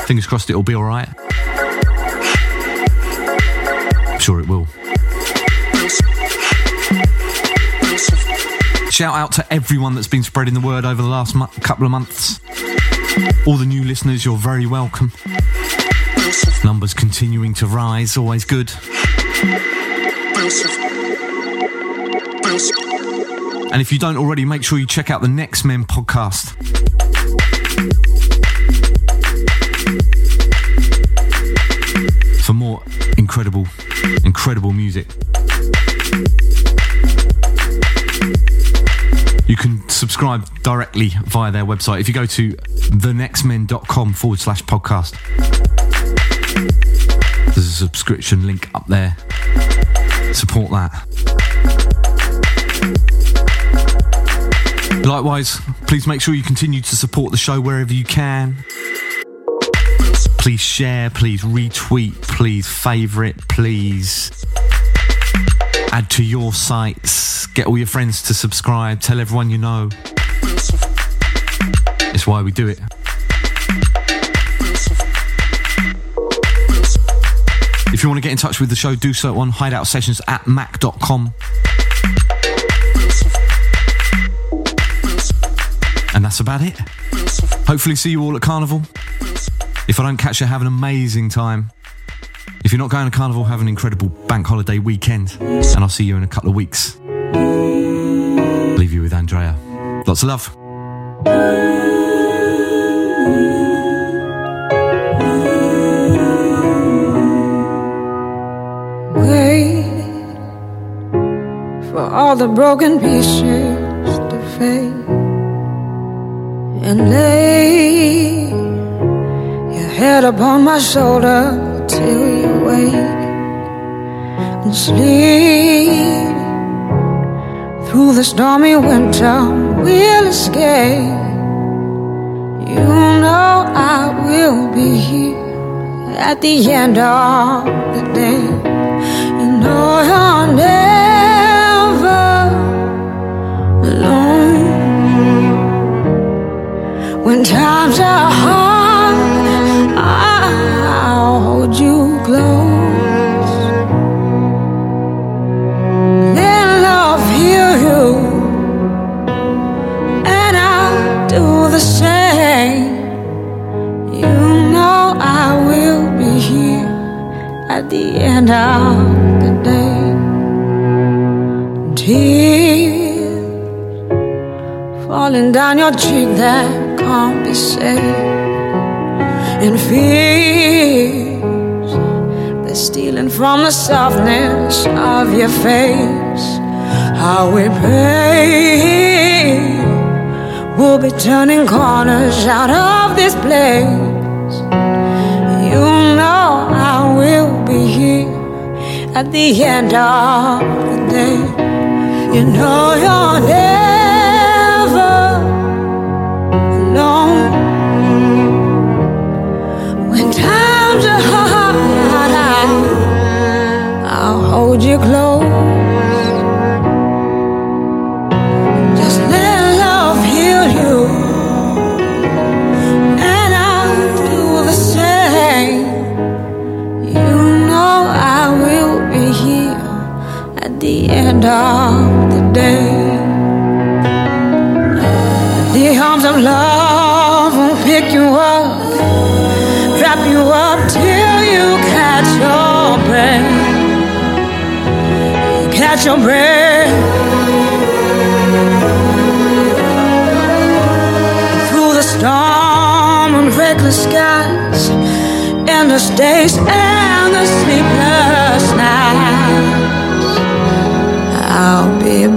Fingers crossed it'll be alright. I'm sure it will. Shout out to everyone that's been spreading the word over the last mo- couple of months. All the new listeners, you're very welcome. Numbers continuing to rise, always good. And if you don't already, make sure you check out the Nextmen podcast. For more incredible, incredible music. You can subscribe directly via their website. If you go to thenextmen.com forward slash podcast, there's a subscription link up there. Support that. Likewise, please make sure you continue to support the show wherever you can. Please share, please retweet, please favourite, please add to your sites, get all your friends to subscribe, tell everyone you know. It's why we do it. If you want to get in touch with the show, do so on hideout sessions at mac.com. And that's about it. Hopefully, see you all at Carnival. If I don't catch you, have an amazing time. If you're not going to Carnival, have an incredible bank holiday weekend. And I'll see you in a couple of weeks. Leave you with Andreya. Lots of love. For all the broken pieces to fade and lay your head upon my shoulder till you wake and sleep through the stormy winter. We'll escape. You know I will be here at the end of the day. You know you're never alone when times are hard and the day. Tears falling down your cheek that can't be saved. And fears, they're stealing from the softness of your face. How we pray, we'll be turning corners out of this place. You know I will be here at the end of the day. You know you're never alone. When times are hard, I'll hold you close. End of the day. The arms of love will pick you up, wrap you up till you catch your breath. Catch your breath. Through the storm and reckless skies, endless days and the sleepless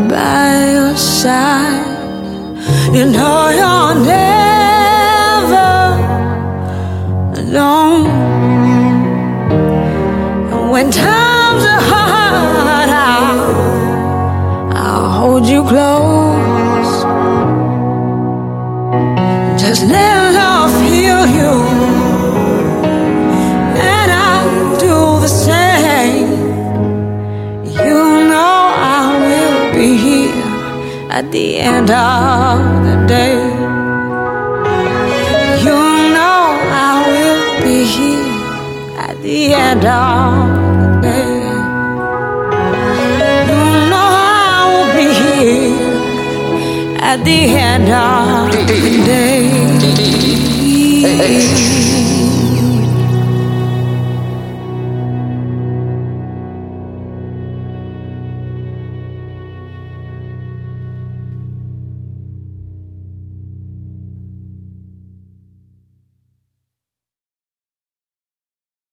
by your side. You know you're never at the end of the day. You know I will be here at the end of the day. You know I will be here at the end of the day.